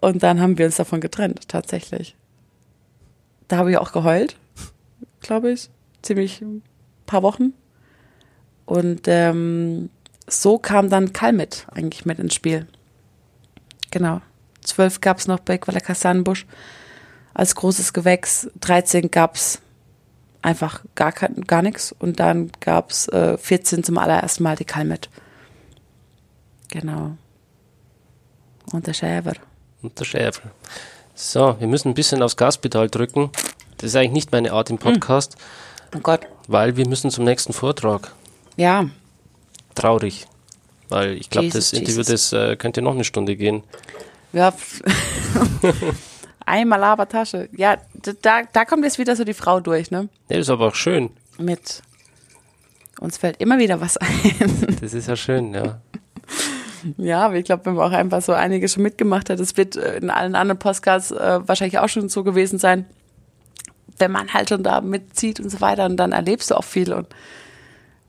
Speaker 2: Und dann haben wir uns davon getrennt, tatsächlich. Da habe ich auch geheult, glaube ich. Ziemlich ein paar Wochen. Und ähm, so kam dann Kalmit eigentlich mit ins Spiel. Genau. Zwölf gab es noch bei Quella Kastanenbusch als großes Gewächs. 13 gab es einfach gar, gar nichts. Und dann gab es äh, 14 zum allerersten Mal die Kalmit. Genau. Und der Schäfer.
Speaker 1: Und der Schäfer. So, wir müssen ein bisschen aufs Gaspedal drücken. Das ist eigentlich nicht meine Art im Podcast,
Speaker 2: Oh Gott.
Speaker 1: weil wir müssen zum nächsten Vortrag.
Speaker 2: Ja,
Speaker 1: Traurig. Weil ich glaube, das Interview,
Speaker 2: Jesus.
Speaker 1: das äh, könnte noch eine Stunde gehen.
Speaker 2: ja. [LAUGHS] Einmal Labertasche. Ja, da, da kommt jetzt wieder so die Frau durch, ne?
Speaker 1: Ja, das ist aber auch schön.
Speaker 2: Mit. Uns fällt immer wieder was [LAUGHS] ein.
Speaker 1: Das ist ja schön, ja. [LAUGHS]
Speaker 2: Ja, aber ich glaube, wenn man auch einfach so einiges schon mitgemacht hat, das wird äh, in allen anderen Podcasts äh, wahrscheinlich auch schon so gewesen sein, wenn man halt schon da mitzieht und so weiter und dann erlebst du auch viel und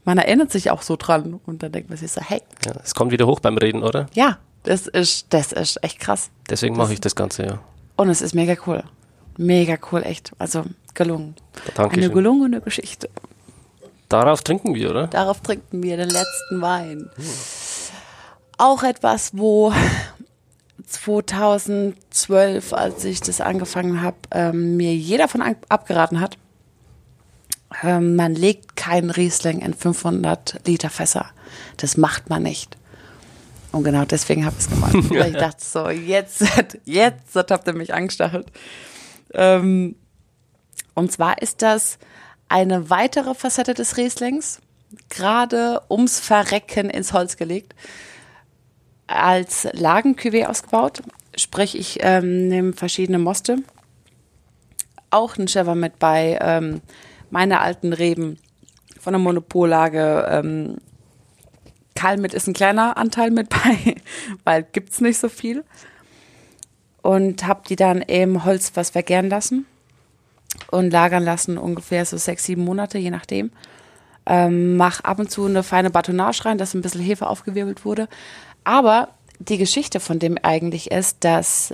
Speaker 2: man erinnert sich auch so dran und dann denkt man sich so, hey,
Speaker 1: ja. Es kommt wieder hoch beim Reden, oder?
Speaker 2: ja, das ist, das ist echt krass.
Speaker 1: Deswegen mache ich das Ganze, ja.
Speaker 2: Und es ist mega cool. Mega cool, echt. Also gelungen. Eine
Speaker 1: Dankeschön.
Speaker 2: gelungene Geschichte.
Speaker 1: Darauf trinken wir, oder?
Speaker 2: Darauf trinken wir den letzten Wein. auch etwas, wo 2012, als ich das angefangen habe, ähm, mir jeder von abgeraten hat. Ähm, man legt keinen Riesling in 500 Liter Fässer. Das macht man nicht. Und genau deswegen habe ich es gemacht. [LAUGHS] Weil ich dachte so, jetzt, jetzt habt ihr mich angestachelt. Ähm, und zwar ist das eine weitere Facette des Rieslings, gerade ums Verrecken ins Holz gelegt als Lagencuvée ausgebaut. Sprich, ich ähm, nehme verschiedene Moste. Auch ein Chever mit bei. Ähm, meine alten Reben von der Monopollage. Ähm, Kalmit ist ein kleiner Anteil mit bei, [LAUGHS] weil gibt's nicht so viel. Und habe die dann im Holz was vergären lassen und lagern lassen, ungefähr so sechs, sieben Monate, je nachdem. Ähm, mach ab und zu eine feine Batonage rein, dass ein bisschen Hefe aufgewirbelt wurde. Aber die Geschichte von dem eigentlich ist, dass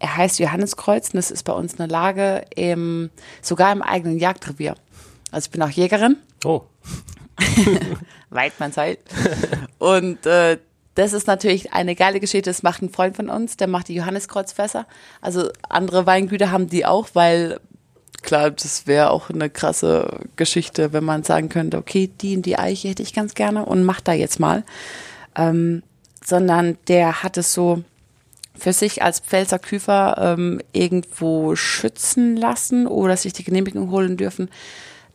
Speaker 2: er heißt Johanneskreuz und das ist bei uns eine Lage im, sogar im eigenen Jagdrevier. Also ich bin auch Jägerin.
Speaker 1: Oh. [LAUGHS]
Speaker 2: Weit man Zeit. Und äh, das ist natürlich eine geile Geschichte. Das macht ein Freund von uns, der macht die Johanneskreuzfässer. Also andere Weingüter haben die auch, weil klar, das wäre auch eine krasse Geschichte, wenn man sagen könnte, okay, die in die Eiche hätte ich ganz gerne und mach da jetzt mal. Ähm, sondern der hat es so für sich als Pfälzer Küfer ähm, irgendwo schützen lassen oder sich die Genehmigung holen dürfen,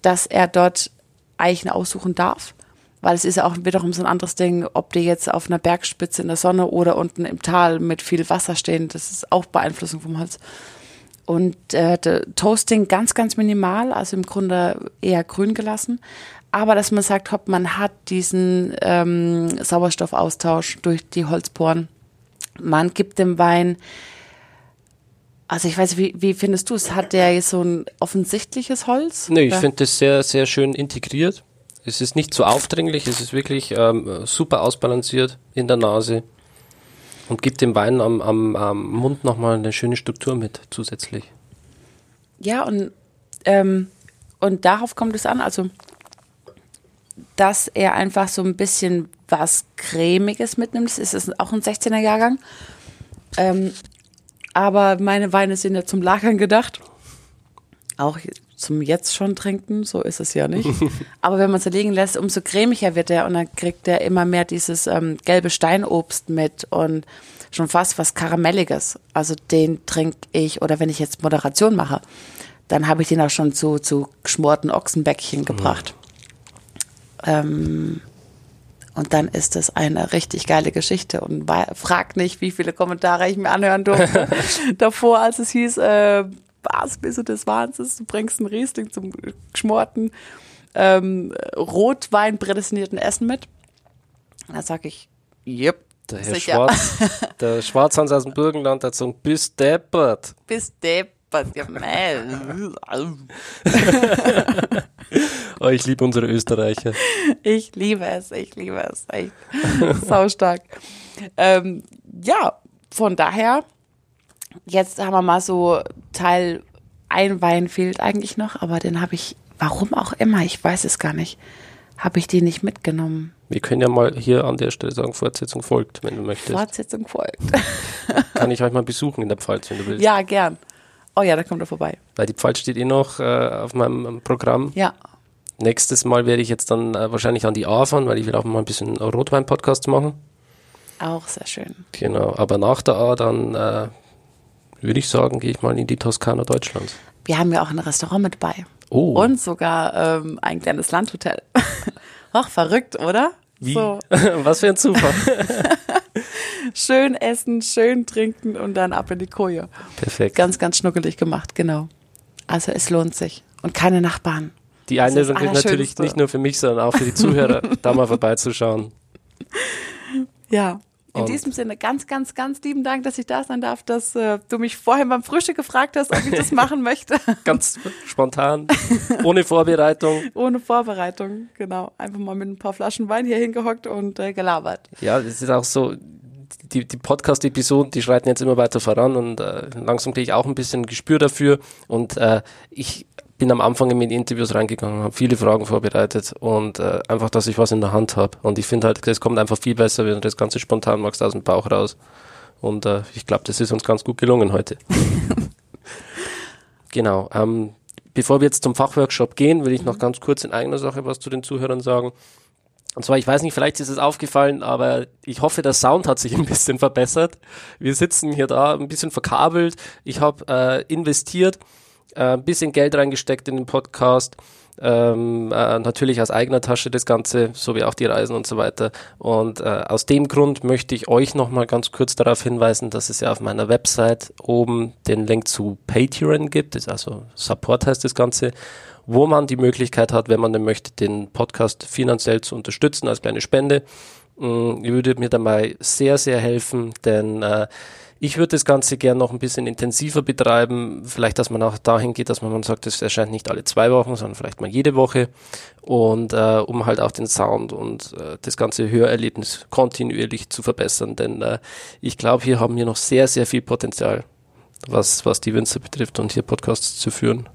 Speaker 2: dass er dort Eichen aussuchen darf. Weil es ist ja auch wiederum so ein anderes Ding, ob die jetzt auf einer Bergspitze in der Sonne oder unten im Tal mit viel Wasser stehen. Das ist auch Beeinflussung vom Holz. Und äh, Toasting ganz, ganz minimal, also im Grunde eher grün gelassen aber dass man sagt, hopp, man hat diesen ähm, Sauerstoffaustausch durch die Holzporen. Man gibt dem Wein, also ich weiß, wie, wie findest du es? Hat der jetzt so ein offensichtliches Holz?
Speaker 1: Nee, ich finde das sehr, sehr schön integriert. Es ist nicht zu aufdringlich, es ist wirklich ähm, super ausbalanciert in der Nase und gibt dem Wein am, am, am Mund nochmal eine schöne Struktur mit zusätzlich.
Speaker 2: Ja, und, ähm, und darauf kommt es an. Also dass er einfach so ein bisschen was Cremiges mitnimmt. Es ist auch ein 16er Jahrgang. Ähm, aber meine Weine sind ja zum Lagern gedacht. Auch zum jetzt schon trinken, so ist es ja nicht. [LAUGHS] Aber wenn man es erlegen lässt, umso cremiger wird er und dann kriegt er immer mehr dieses ähm, gelbe Steinobst mit und schon fast was Karamelliges. Also den trinke ich, oder wenn ich jetzt Moderation mache, dann habe ich den auch schon zu, zu geschmorten Ochsenbäckchen gebracht. Ähm, und dann ist es eine richtig geile Geschichte und frag nicht, wie viele Kommentare ich mir anhören durfte [LAUGHS] davor, als es hieß, äh, was bist du des Wahnsinns, du bringst einen Riesling zum geschmorten ähm, Rotwein prädestinierten Essen mit. Da sag ich, yep.
Speaker 1: Der Herr sicher. Schwarz, [LAUGHS] der Schwarzhans aus dem Burgenland hat gesagt, bis deppert.
Speaker 2: Bis deppert, ja, mei. [LAUGHS]
Speaker 1: Oh, ich liebe unsere Österreicher.
Speaker 2: Ich liebe es, ich liebe es. Echt saustark. ähm, ja, von daher, jetzt haben wir mal so Teil, ein Wein fehlt eigentlich noch, aber den habe ich, warum auch immer, ich weiß es gar nicht, habe ich den nicht mitgenommen.
Speaker 1: Wir können ja mal hier an der Stelle sagen, Fortsetzung folgt, wenn du möchtest.
Speaker 2: Fortsetzung folgt. [LAUGHS]
Speaker 1: Kann ich euch mal besuchen in der Pfalz, wenn du willst.
Speaker 2: Ja, gern. Oh ja, da kommt er vorbei.
Speaker 1: Weil die Pfalz steht eh noch äh, auf meinem Programm.
Speaker 2: Ja.
Speaker 1: Nächstes Mal werde ich jetzt dann äh, wahrscheinlich an die A fahren, weil ich will auch mal ein bisschen Rotwein-Podcast machen.
Speaker 2: Auch sehr schön.
Speaker 1: Genau, aber nach der A dann äh, würde ich sagen, gehe ich mal in die Toskana Deutschlands.
Speaker 2: Wir haben ja auch ein Restaurant mit bei.
Speaker 1: Oh.
Speaker 2: Und sogar ähm, ein kleines Landhotel. [LAUGHS] Ach, verrückt, oder?
Speaker 1: Wie? So. [LAUGHS] Was für ein Zufall. [LAUGHS]
Speaker 2: schön essen, schön trinken und dann ab in die Koje.
Speaker 1: Perfekt.
Speaker 2: Ganz, ganz schnuckelig gemacht, genau. Also es lohnt sich. Und keine Nachbarn.
Speaker 1: Die Einladung gilt natürlich nicht nur für mich, sondern auch für die Zuhörer, da mal vorbeizuschauen.
Speaker 2: Ja, in und diesem Sinne ganz, ganz, ganz lieben Dank, dass ich da sein darf, dass äh, du mich vorhin beim Frühstück gefragt hast, ob ich das [LAUGHS] machen möchte.
Speaker 1: ganz [LAUGHS] spontan, ohne Vorbereitung.
Speaker 2: ohne Vorbereitung, genau. Einfach mal mit ein paar Flaschen Wein hier hingehockt und äh, gelabert.
Speaker 1: Ja, es ist auch so, die, die Podcast-Episoden, die schreiten jetzt immer weiter voran und äh, langsam kriege ich auch ein bisschen Gespür dafür und äh, ich bin am Anfang in die Interviews reingegangen, habe viele Fragen vorbereitet und äh, einfach, dass ich was in der Hand habe. Und ich finde halt, es kommt einfach viel besser, wenn du das Ganze spontan machst aus dem Bauch raus. Und äh, ich glaube, das ist uns ganz gut gelungen heute. [LAUGHS] genau. Ähm, bevor wir jetzt zum Fachworkshop gehen, will ich noch ganz kurz in eigener Sache was zu den Zuhörern sagen. Und zwar, ich weiß nicht, vielleicht ist es aufgefallen, aber ich hoffe, der Sound hat sich ein bisschen verbessert. Wir sitzen hier da ein bisschen verkabelt. Ich habe äh, investiert, äh, ein bisschen Geld reingesteckt in den Podcast. Ähm, äh, natürlich aus eigener Tasche das Ganze, so wie auch die Reisen und so weiter. Und äh, aus dem Grund möchte ich euch nochmal ganz kurz darauf hinweisen, dass es ja auf meiner Website oben den Link zu Patreon gibt, das ist also Support heißt das Ganze wo man die Möglichkeit hat, wenn man denn möchte, den Podcast finanziell zu unterstützen als kleine Spende. Mm, würde mir dabei sehr, sehr helfen, denn äh, ich würde das Ganze gern noch ein bisschen intensiver betreiben. Vielleicht, dass man auch dahin geht, dass man sagt, es erscheint nicht alle zwei Wochen, sondern vielleicht mal jede Woche. Und äh, um halt auch den Sound und äh, das ganze Hörerlebnis kontinuierlich zu verbessern. Denn äh, ich glaube, hier haben wir noch sehr, sehr viel Potenzial, was, was die Winzer betrifft und hier Podcasts zu führen.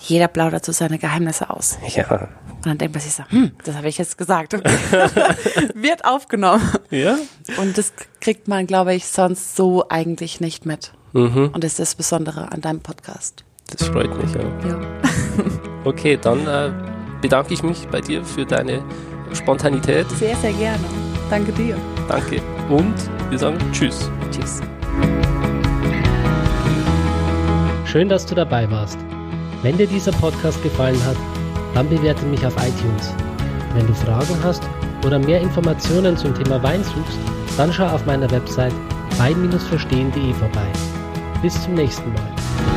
Speaker 2: Jeder plaudert so seine Geheimnisse aus.
Speaker 1: Ja.
Speaker 2: Und dann denkt man sich so, hm, das habe ich jetzt gesagt. [LAUGHS] Wird aufgenommen.
Speaker 1: Ja.
Speaker 2: Und das kriegt man, glaube ich, sonst so eigentlich nicht mit.
Speaker 1: Mhm.
Speaker 2: Und das ist das Besondere an deinem Podcast.
Speaker 1: Das freut mich, ja.
Speaker 2: Ja. [LAUGHS]
Speaker 1: Okay, dann äh, bedanke ich mich bei dir für deine Spontanität.
Speaker 2: Sehr, sehr gerne. Danke dir.
Speaker 1: Danke. Und wir sagen Tschüss.
Speaker 2: Tschüss.
Speaker 3: Schön, dass du dabei warst. Wenn dir dieser Podcast gefallen hat, dann bewerte mich auf iTunes. Wenn du Fragen hast oder mehr Informationen zum Thema Wein suchst, dann schau auf meiner Website wein-verstehen.de vorbei. Bis zum nächsten Mal.